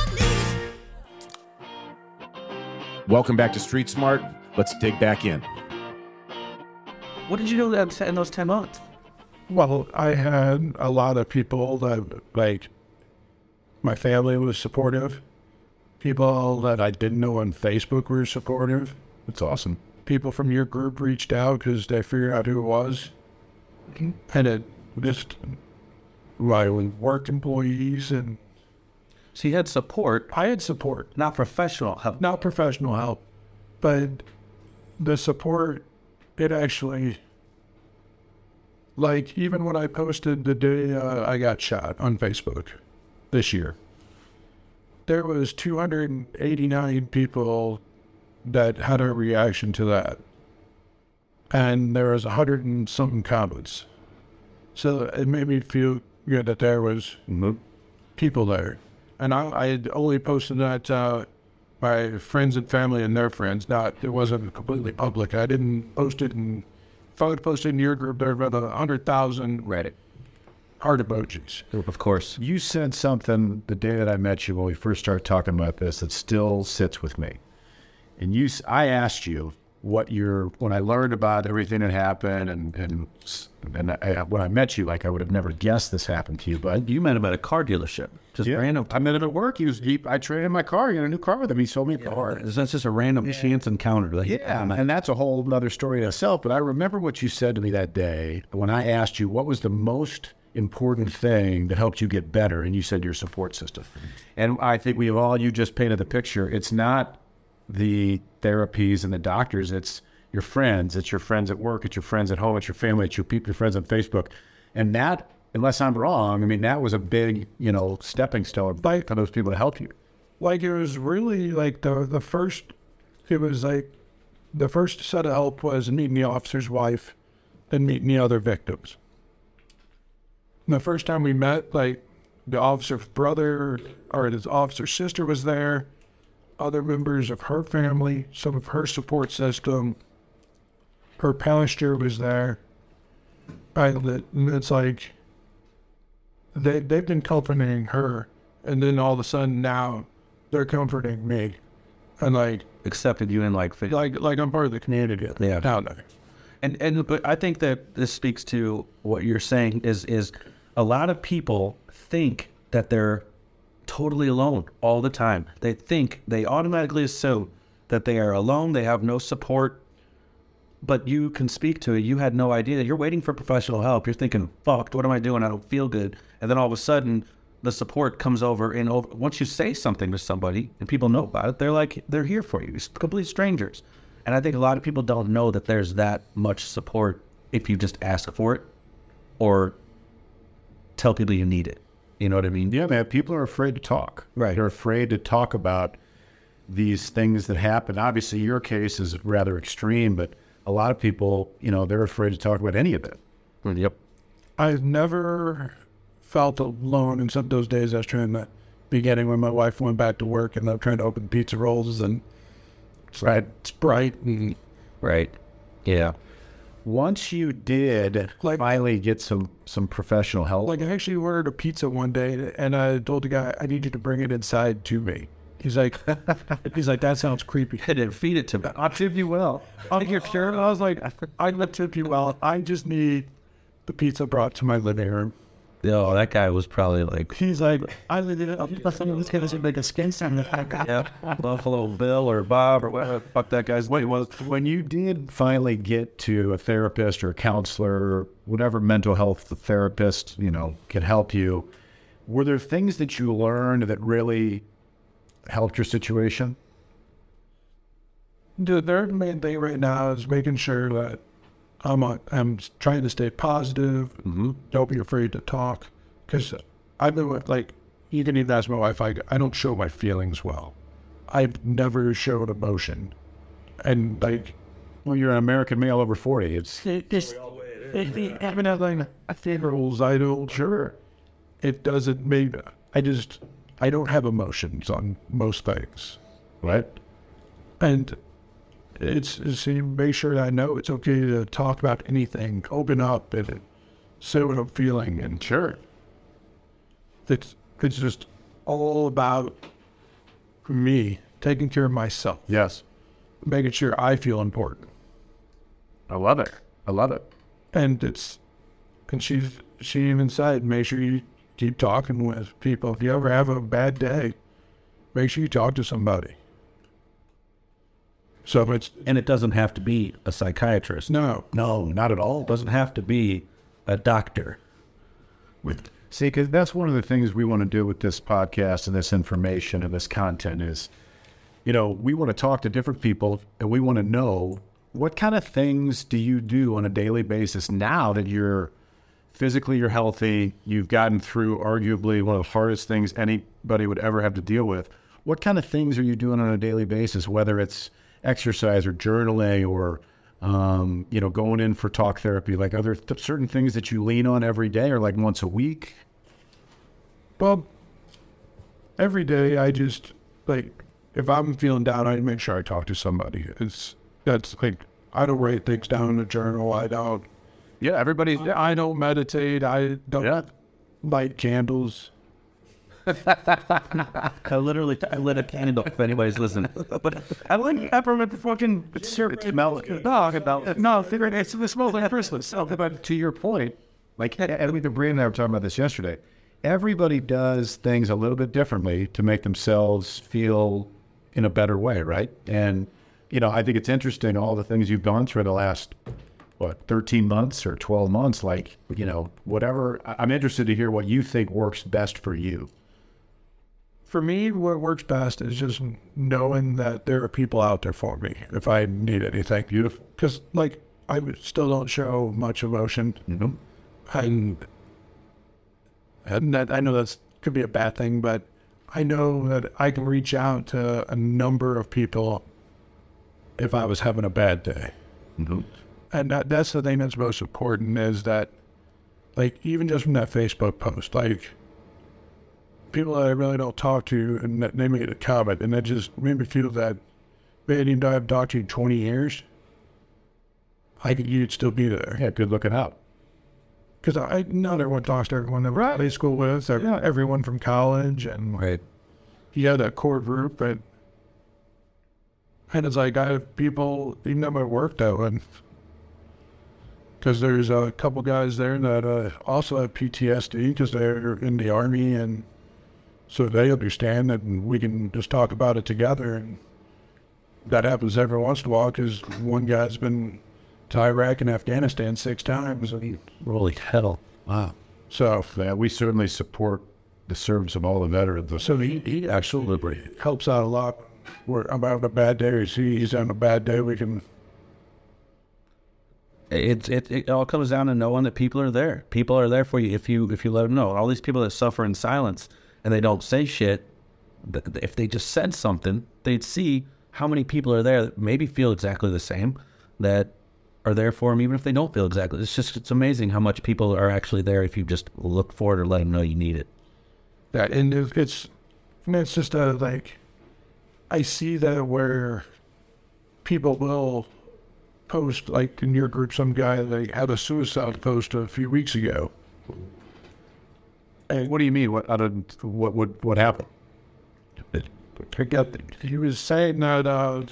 need. Welcome back to Street Smart. Let's dig back in. What did you do that in those 10 months? well, I had a lot of people that, like, my family was supportive. People that I didn't know on Facebook were supportive. That's awesome. People from your group reached out because they figured out who it was. Mm-hmm. And it just, my work employees, and So you had support, I had support. not professional help. not professional help, but the support, it actually, like, even when I posted the day uh, I got shot on Facebook this year, there was 289 people that had a reaction to that. And there was a hundred and something comments. So it made me feel good that there was people there. And I, I had only posted that uh, my friends and family and their friends. Not it wasn't completely public. I didn't post it in. If I would post it in your group, there were about a hundred thousand Reddit. heart emojis. Of course. You said something the day that I met you when we first started talking about this that still sits with me. And you, I asked you what your when I learned about everything that happened and and and I, when I met you, like I would have never guessed this happened to you. But You met him at a car dealership. Just random. I met him at work. He was he, I traded my car. He got a new car with him. He sold me a car. That's just a random chance encounter. Like, Yeah, and that's a whole other story in itself. But I remember what you said to me that day when I asked you what was the most important thing that helped you get better, and you said your support system. And I think we have all you just painted the picture. It's not the therapies and the doctors. It's your friends. It's your friends at work. It's your friends at home. It's your family. It's your people, your friends on Facebook. And that, unless I'm wrong, I mean that was a big, you know, stepping stone Like- for those people to help you. Like it was really like the the first. It was like the first set of help was meeting the officer's wife, then meeting the other victims. The first time we met, like the officer's brother or his officer's sister was there, other members of her family, some of her support system. Her pastor was there. And it- it's like they they've been comforting her, and then all of a sudden now they're comforting me, and like accepted you in like, like like I'm part of the community Yeah. down there. and and but I think that this speaks to what you're saying is is a lot of people think that they're totally alone all the time. They think they automatically assume that they are alone. They have no support. But you can speak to it. You had no idea. You're waiting for professional help. You're thinking, "Fucked. What am I doing? I don't feel good." And then all of a sudden, the support comes over. And over, once you say something to somebody and people know about it, they're like, they're here for you. It's complete strangers. And I think a lot of people don't know that there's that much support if you just ask for it or tell people you need it. You know what I mean? Yeah, man. People are afraid to talk. Right. They're afraid to talk about these things that happen. Obviously, your case is rather extreme, but a lot of people, you know, they're afraid to talk about any of it. Mm, yep. I've never felt alone in some of those days I was trying to beginning when my wife went back to work and I'm trying to open pizza rolls and Right. Sprite and Right. Yeah. Once you did Like- finally get some some professional help, like I actually ordered a pizza one day and I told the guy I need you to bring it inside to me. He's like, (laughs) he's like, that sounds creepy. I Didn't feed it to me. I'll tip you well. I'll get sure. I was like, I'm gonna tip you well. I just need the pizza brought to my living room. Oh, that guy was probably like, He's like, I live in a this guy's like a skin sign. yeah, Buffalo Bill or Bob or whatever. the Fuck that guy's name was. when you did finally get to a therapist or a counselor or whatever mental health the therapist you know can help you were there things that you learned that really helped your situation Dude, their main thing right now is making sure that I'm a, I'm trying to stay positive. Mm-hmm. Don't be afraid to talk, because I've been like you can even ask my wife. I I don't show my feelings well. I've never showed emotion, and like well you're an american male over 40 it's it just even as like a rules I don't sure it doesn't make I just I don't have emotions on most things. right And it's, it's to make sure that I know it's okay to talk about anything, open up and say what I'm feeling. And sure it's, it's just all about me taking care of myself, yes making sure I feel important. i love it i love it And it's, and she's, she even said, make sure you keep talking with people. If you ever have a bad day, make sure you talk to somebody. So if it's, And it doesn't have to be a psychiatrist. no, no not at all It doesn't have to be a doctor. with see because that's one of the things we want to do with this podcast and this information and this content is you know we want to talk to different people and we want to know what kind of things do you do on a daily basis now that you're physically you're healthy you've gotten through arguably one of the hardest things anybody would ever have to deal with what kind of things are you doing on a daily basis whether it's exercise or journaling or um, you know going in for talk therapy like are there th- certain things that you lean on every day or like once a week Well, every day I just like if I'm feeling down, I make sure I talk to somebody. It's that's like I don't write things down in a journal. I don't. yeah everybody I don't meditate. I don't Yeah. light candles. I literally I lit a candle if anybody's listening. But I like peppermint fucking syrup. smells No, about No, figure it. It's the smell like Christmas. but to your point, like Edwin Breen and I were talking about this yesterday. Everybody does things a little bit differently to make themselves feel in a better way, right? And you know, I think it's interesting all the things you've gone through the last what 13 months or 12 months. Like you know, whatever. I'm interested to hear what you think works best for you. For me, what works best is just knowing that there are people out there for me if I need anything. Beautiful. Because like I still don't show much emotion. Mhm. and and that I know that could be a bad thing, but I know that I can reach out to a number of people if I was having a bad day, and that, that's the thing that's most important is that, like even just from that Facebook post, like people that I really don't talk to, and that they made a comment, and that just made me feel that, man, even though I've talked to you twenty years, I could you'd still be there. Yeah, good looking out. Because I not everyone talks to everyone that we right. school with, or everyone from college, and Right. you have that core group, and and it's like I have people even at my work though, and because there's a couple guys there that uh, also have PTSD because they're in the army, and so they understand that, we can just talk about it together, and that happens every once in a while because one guy's been to Iraq and Afghanistan six times, and Holy hell. Wow. so Yeah, we certainly support the service of all the veterans. So he, he actually helps out a lot. Where I'm having a bad day, or he's on a bad day, we can. It, it it all comes down to knowing that people are there. People are there for you if you if you let them know. All these people that suffer in silence and they don't say shit. If they just said something, they'd see how many people are there that maybe feel exactly the same, that are there for them, even if they don't feel exactly. It's just it's amazing how much people are actually there if you just look for it or let them know you need it. That and it's, mean, it's just a like, I see that where people will post like in your group, some guy they had a suicide post a few weeks ago. And What do you mean? What out of what what what happened? pick up. He was saying that uh,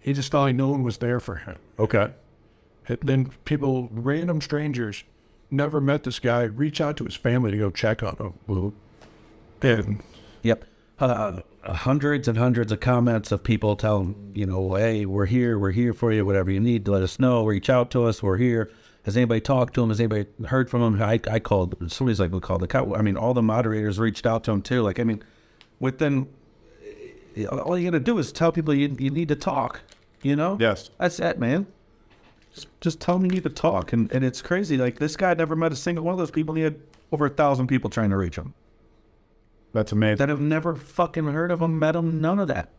he just thought like no one was there for him. Okay. And then people, random strangers, never met this guy, reach out to his family to go check on him. And Yep. Uh, hundreds and hundreds of comments of people telling, you know, hey, we're here, we're here for you, whatever you need, let us know, reach out to us, we're here. Has anybody talked to him? Has anybody heard from him? I, I called, somebody's like, we called the cow. I mean, all the moderators reached out to him too. Like, I mean, within, all you got to do is tell people you, you need to talk, you know? Yes. That's it, man. Just, just tell them you need to talk. And, and it's crazy. Like, this guy never met a single one of those people. He had over a thousand people trying to reach him That's amazing. that have never fucking heard of him, met him, none of that.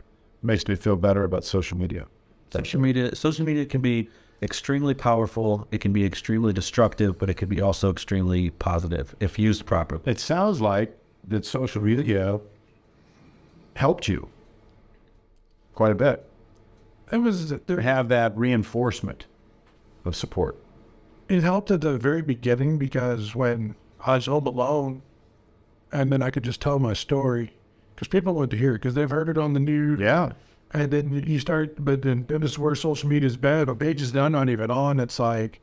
makes me feel better about social media. Social media, social media can be extremely powerful. It can be extremely destructive, but it can be also extremely positive if used properly. It sounds like that social media helped you quite a bit. it was, to Have that reinforcement of support. it helped at the very beginning because when I was home alone, and then I could just tell my story because people want to hear it because they've heard it on the news. Yeah. And then you start, but then, then this is where social media is bad. But pages that I'm not even on, it's like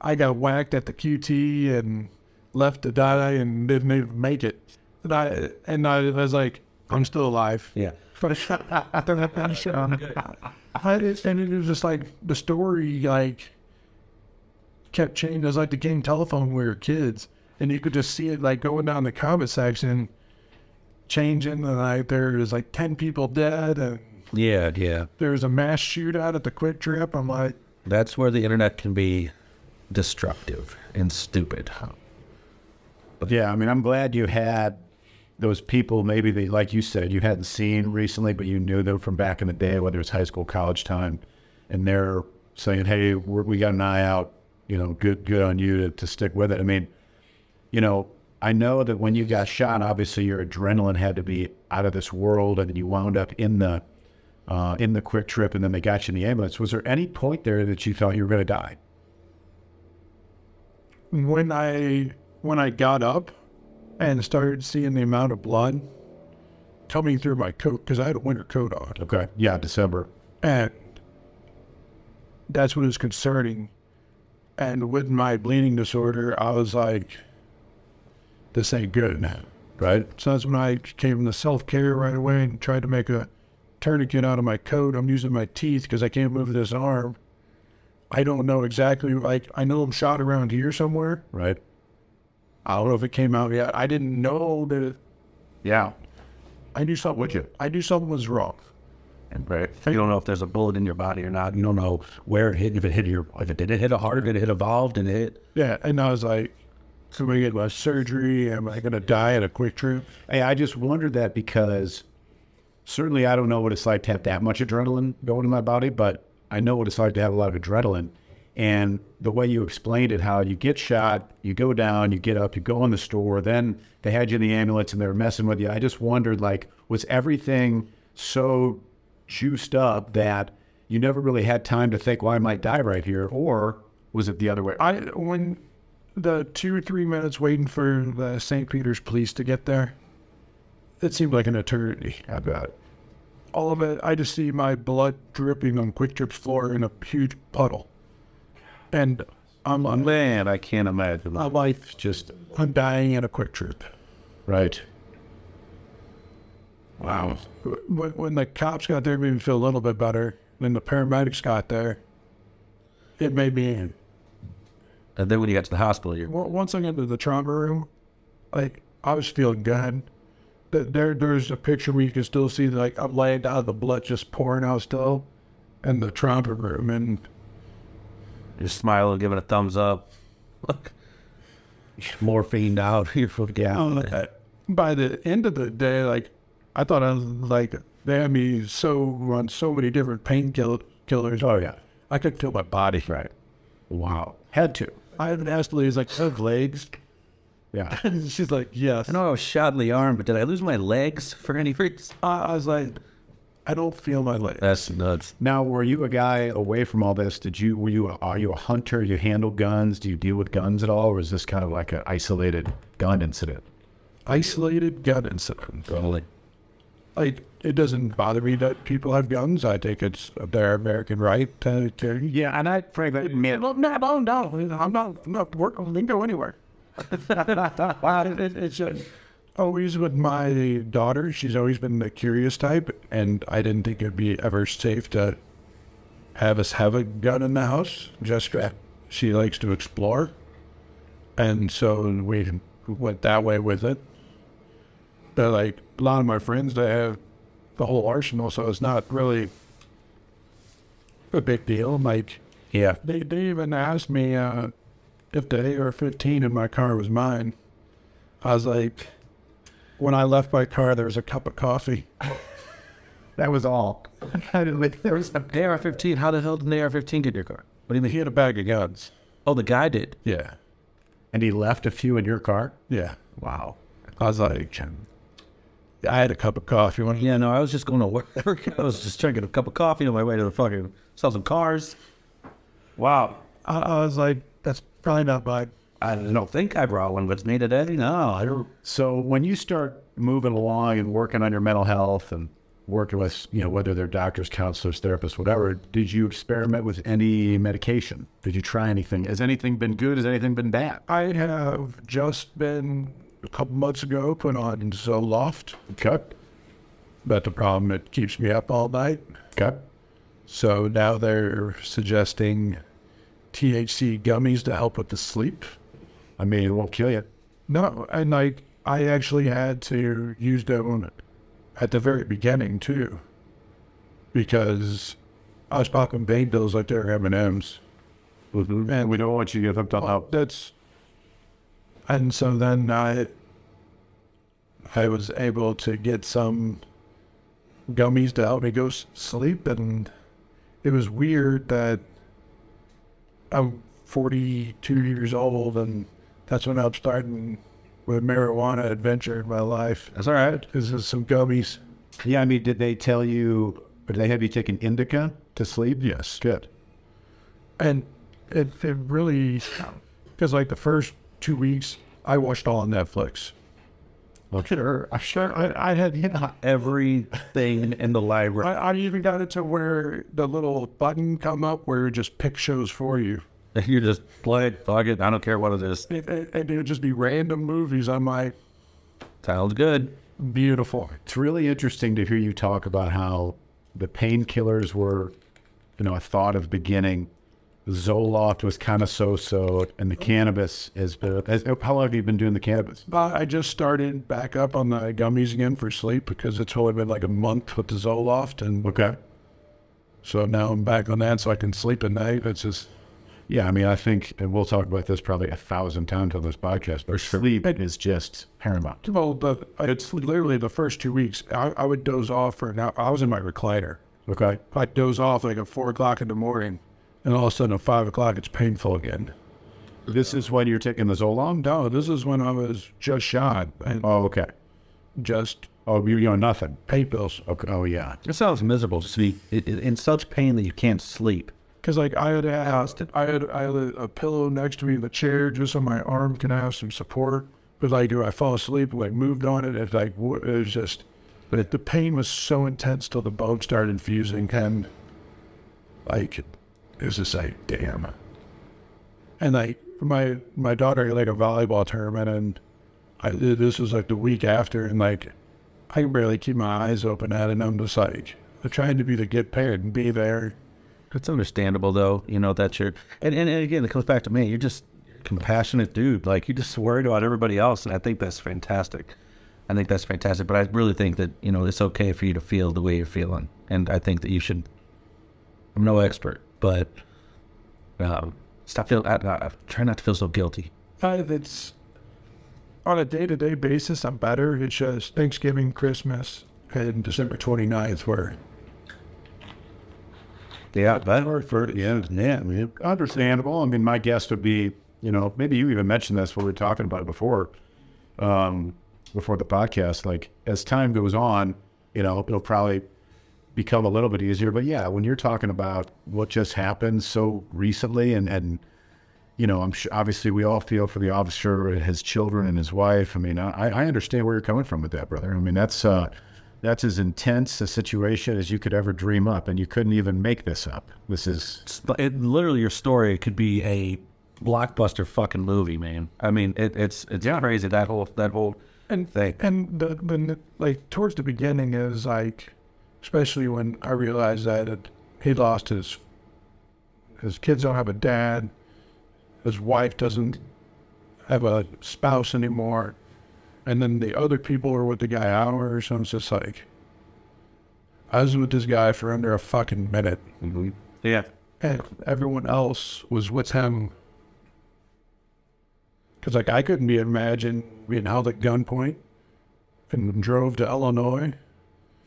I got whacked at the QT and left to die and didn't even make it. And I and I was like, I'm still alive. Yeah. But I, (laughs) and it was just like the story, like kept changing. It was like the game telephone when we were kids, and you could just see it like going down the comment section, changing. And like there was like ten people dead, and Yeah, yeah. There's a mass shootout at the QuikTrip. I'm like, That's where the internet can be destructive and stupid. Yeah, I mean, I'm glad you had those people, maybe they, like you said, you hadn't seen recently, but you knew them from back in the day, whether it's high school, college time, and they're saying, "Hey, we're, we got an eye out. You know, good, good on you to, to stick with it." I mean, you know, I know that when you got shot, obviously your adrenaline had to be out of this world, and you wound up in the uh, in the QuikTrip, and then they got you in the ambulance. Was there any point there that you thought you were going to die? when I when I got up and started seeing the amount of blood coming through my coat because I had a winter coat on. Okay, yeah, December. And that's what was concerning. And with my bleeding disorder, I was like, this ain't good. Right. So that's when I came to self care right away and tried to make a tourniquet out of my coat. I'm using my teeth because I can't move this arm. I don't know exactly, like, I know I'm shot around here somewhere. Right. I don't know if it came out yet. I didn't know that it, Yeah. I knew something. Would you? I knew something was wrong. Right. You don't know if there's a bullet in your body or not. You don't know where it hit. If it hit your, if it did it hit a heart, did it hit a valve, did it hit? Yeah, and I was like, "Am I get my surgery? Am I gonna die at a QuikTrip?" Hey, I just wondered that because certainly I don't know what it's like to have that much adrenaline going in my body, but I know what it's like to have a lot of adrenaline. And the way you explained it, how you get shot, you go down, you get up, you go in the store, then they had you in the ambulance and they were messing with you. I just wondered, like, was everything so juiced up that you never really had time to think, well, I might die right here, or was it the other way? I when the two or three minutes waiting for the St. Peter's police to get there, it seemed like an eternity. I bet. All of it, I just see my blood dripping on QuikTrip's floor in a huge puddle, and I'm like, Man, I can't imagine. I'm like, Just I'm dying at a Quick Trip. right. Wow. When, when the cops got there, it made me feel a little bit better. When the paramedics got there, it made me. in. And then when you got to the hospital, you're Well, Once I got to the trauma room, like I was feeling good. Th- There, there's a picture where you can still see like I'm laying down, the blood just pouring out still, in the trauma room, and you're smiling, giving a thumbs up. Look, morphine out. (laughs) You're fucking yeah. by the end of the day, like I thought I was like they had me so on so many different painkillers. Killers. Oh, yeah. I could feel my body. Right. Wow. Had to. I had asked Liz like, "I have legs." Yeah. (laughs) She's like, "Yes." I know I was shot in the arm, but did I lose my legs for any reason? I, I was like, "I don't feel my legs." That's nuts. Now, were you a guy away from all this? Did you were you a, are you a hunter? You handle guns? Do you deal with guns at all, or is this kind of like an isolated gun incident? Isolated gun incident. Totally. like it doesn't bother me that people have guns. I think it's their American right to. to Yeah, and I frankly admit, no, no, no, no. I'm not. I'm not working. We can go anywhere. (laughs) It- it- it's always with my daughter. She's always been the curious type, and I didn't think it'd be ever safe to have us have a gun in the house. Jessica, she likes to explore, and so we went that way with it. But like a lot of my friends, they have the whole arsenal, so it's not really a big deal. Like, yeah, they, they even asked me uh, if the AR-15 in my car was mine. I was like, when I left my car, there was a cup of coffee. (laughs) that was all. (laughs) there was a, AR-15. How the hell did an AR-15 get in your car? What do you mean? He had a bag of guns. Oh, the guy did. Yeah, and he left a few in your car. yeah. Wow. I was like, I had a cup of coffee. When, Yeah, no, I was just going to work. (laughs) I was just drinking a cup of coffee on my way to the fucking sell some cars. Wow. I, I was like, that's probably not mine. I don't think I brought one with me today. No, I don't. So when you start moving along and working on your mental health and working with, you know, whether they're doctors, counselors, therapists, whatever, did you experiment with any medication? Did you try anything? Has anything been good? Has anything been bad? I have just been a couple months ago put on Zoloft, Okay. but the problem it keeps me up all night. Okay. So now they're suggesting THC gummies to help with the sleep. I mean, it won't kill you. No, and like I actually had to use them at the very beginning too, because I was popping pain pills like they're M and M's. Mm-hmm. And we don't want you to get hooked on Oh, that's and so then I I was able to get some gummies to help me go sleep and it was weird that I'm 42 years old and that's when I'm starting with marijuana adventure in my life. That's all right. This is some gummies. Yeah, I mean, did they tell you, or did they have you taking indica to sleep? Yes. Good. And it, it really, because like the first two weeks, I watched all on Netflix. Sure. I'm sure. I, I had, you know, Everything in the library. I, I even got it to where the little button come up where it just pick shows for you. (laughs) You just play it, fuck it. I don't care what it is. It, it, and it would just be random movies. I'm like, Sounds good. beautiful. it's really interesting to hear you talk about how the painkillers were, you know, a thought of beginning. Zoloft was kind of so-so, and the cannabis has been. Has, how long have you been doing the cannabis? But I just started back up on the gummies again for sleep because it's only been like a month with the Zoloft. And Okay. so now I'm back on that so I can sleep at night. It's just, Yeah, I mean, I think, and we'll talk about this probably a thousand times on this podcast, but sleep is just paramount. well, the, it's literally the first two weeks. I, I would doze off for an hour. I was in my recliner. Okay. I'd doze off like at four o'clock in the morning. And all of a sudden at five o'clock, it's painful again. This is when you're taking the Zoloft? No, this is when I was just shot and Oh, okay. just Oh, you, you know, nothing. pain pills. Okay. Oh, yeah. It sounds miserable to be i- i- in such pain that you can't sleep. Because like I had, had I had I had a pillow next to me in the chair just so my arm can have some support. But like if I fall asleep, like moved on it, it's like it was just. But it, the pain was so intense till the bone started fusing, and like it was just like damn. And like my my daughter had like a volleyball tournament, and I this was like the week after, and like I can barely keep my eyes open at it. And I'm just like I'm trying to be the get paired and be there. It's understandable though, you know, that you're and, and, and again it comes back to me. You're just compassionate dude. Like you're just worried about everybody else and I think that's fantastic. I think that's fantastic. But I really think that, you know, it's okay for you to feel the way you're feeling. And I think that you should I'm no expert, but um, stop feeling I, I, try not to feel so guilty. Uh, it's on a day to day basis, I'm better. It's just Thanksgiving, Christmas, and December 29th where Yeah, but For, yeah, yeah, I mean, understandable. I mean, my guess would be, you know, maybe you even mentioned this when we were talking about it before, um, before the podcast. Like as time goes on, you know, it'll probably become a little bit easier. But yeah, when you're talking about what just happened so recently, and and you know, I'm sure obviously we all feel for the officer, his children, and his wife. I mean, I I understand where you're coming from with that, brother. I mean, that's uh, that's as intense a situation as you could ever dream up, and you couldn't even make this up. This is It, literally, your story could be a blockbuster fucking movie, man. I mean, it, it's it's crazy that whole that whole and thing. and the, the like towards the beginning is like, especially when I realized that it, he lost his his kids don't have a dad, his wife doesn't have a spouse anymore, and then the other people are with the guy hours. So it's just like, I was with this guy for under a fucking minute, mm-hmm. Yeah, and everyone else was with him. Because like I couldn't be imagine being held at gunpoint and drove to Illinois.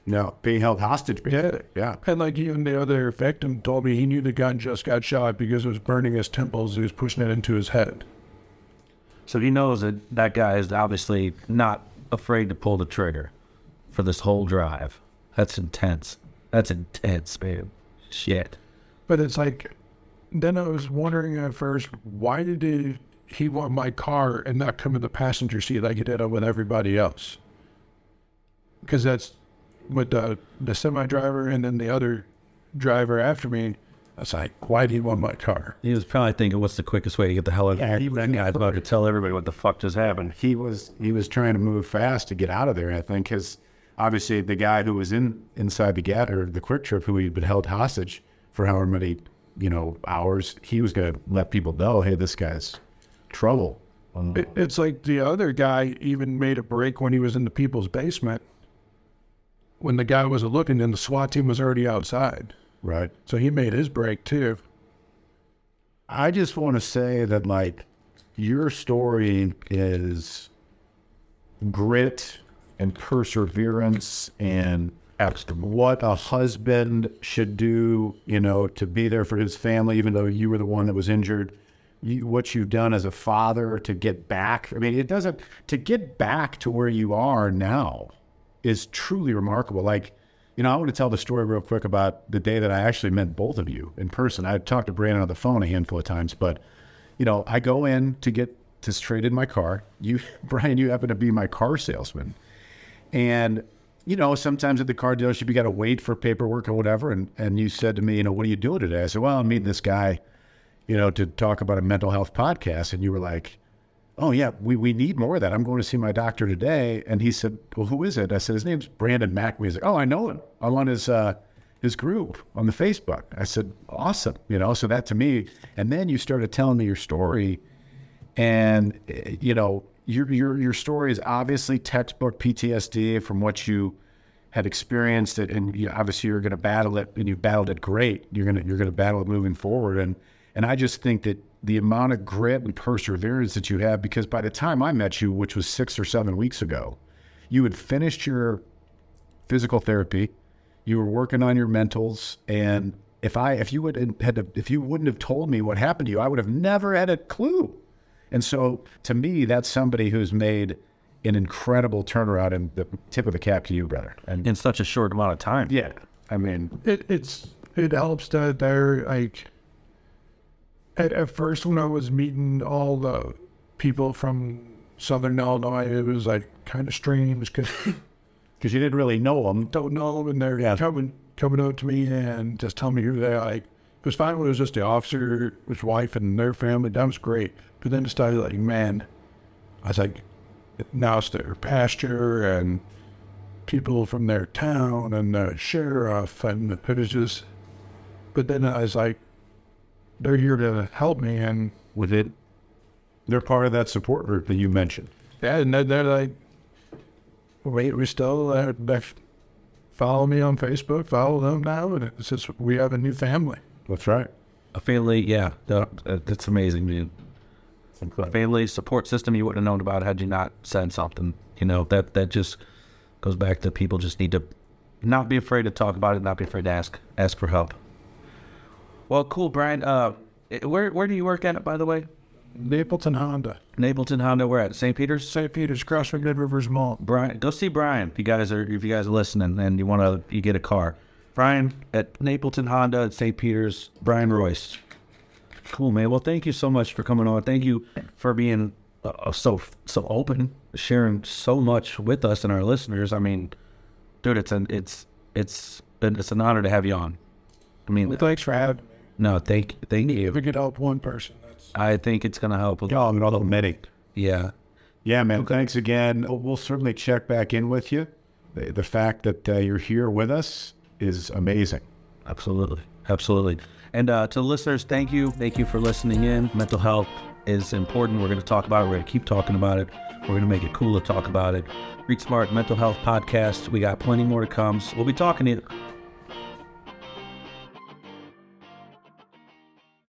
No being held hostage. Yeah, Yeah. And like even the other victim told me he knew the gun just got shot because it was burning his temples. He was pushing it into his head. so he knows that that guy is obviously not afraid to pull the trigger for this whole drive. That's intense. That's intense, man. Shit. But it's like, then I was wondering at first, why did he, he want my car and not come in the passenger seat like he did with everybody else? Because that's with the, the semi driver and then the other driver after me. I was like, why do you want my car? He was probably thinking, "What's the quickest way to get the hell out?" Yeah, he of was- that guy's about to tell everybody what the fuck just happened. he was he was trying to move fast to get out of there. I think because obviously the guy who was in inside the gat or the QuikTrip who had been held hostage for however many you know hours, he was going to let people know, hey, this guy's trouble. It, um, it's like the other guy even made a break when he was in the people's basement. When the guy wasn't looking, and the SWAT team was already outside. Right. So he made his break too. I just want to say that like your story is grit and perseverance and what a husband should do, you know, to be there for his family, even though you were the one that was injured. You, what you've done as a father to get back. I mean, it doesn't, to get back to where you are now is truly remarkable. Like, you know, I want to tell the story real quick about the day that I actually met both of you in person. I talked to Brandon on the phone a handful of times, but you know, I go in to get to trade in my car. You, (laughs) Bryan, you happen to be my car salesman, and you know, sometimes at the car dealership you got to wait for paperwork or whatever. And and you said to me, you know, what are you doing today? I said, well, I'm meeting this guy, you know, to talk about a mental health podcast. And you were like, oh yeah, we, we need more of that. I'm going to see my doctor today. And he said, well, who is it? I said, his name's Brandon Mack. He's like, oh, I know him. I'm on his, uh, his group on the Facebook. I said, awesome. You know, so that to me, and then you started telling me your story and, you know, your, your, your story is obviously textbook PTSD from what you had experienced it. And you, obviously you're going to battle it and you've battled it great. You're going to, you're going to battle it moving forward. And, and I just think that the amount of grit and perseverance that you have, because by the time I met you, which was six or seven weeks ago, you had finished your physical therapy, you were working on your mentals, and if I if you would had to, if you wouldn't have told me what happened to you, I would have never had a clue. And so, to me, that's somebody who's made an incredible turnaround, and the tip of the cap to you, brother. And in such a short amount of time. yeah, I mean, It, it's it helps that they're like at, at first when I was meeting all the people from Southern Illinois, it was like kind of strange because because (laughs) you didn't really know them. don't know them and they're Yeah. coming coming up to me and just telling me who they are. Like it was fine when it was just the officer, his wife, and their family. That was great. But then it started like, man, I was like, now it's their pasture and people from their town and the sheriff, and it was just. But then I was like, they're here to help me, and with it. They're part of that support group that you mentioned. yeah, and they're, they're like, wait, we still uh, they follow me on Facebook, follow them now, and it's just we have a new family. That's right. A family, yeah, that, uh, that's amazing, dude. A family support system you wouldn't have known about had you not said something. You know that that just goes back to people just need to not be afraid to talk about it, not be afraid to ask ask for help. Well, cool, Bryan. Uh, where where do you work at, by the way? Napleton Honda, Napleton Honda. Where at? St. Peter's. St. Peter's, cross from Mid Rivers Mall. Bryan, go see Bryan if you guys are if you guys are listening and you want to you get a car. Bryan at Napleton Honda at St. Peter's. Bryan Reuss. Cool man. Well, thank you so much for coming on. Thank you for being uh, so so open, sharing so much with us and our listeners. I mean, dude, it's an it's it's been it's an honor to have you on. I mean, Well, thanks for having me. No, thank thank you. If you. we could help one person, that's I think it's gonna help. Oh, I'm not many. Yeah, Yeah, man. Thanks again. We'll- We'll certainly check back in with you. The, the fact that uh, you're here with us is amazing. absolutely, absolutely. And uh, to the listeners, thank you, thank you for listening in. Mental health is important. We're going to talk about it. We're going to keep talking about it. We're going to make it cool to talk about it. Street Smart Mental Health Podcast. We got plenty more to come. So we'll be talking to you.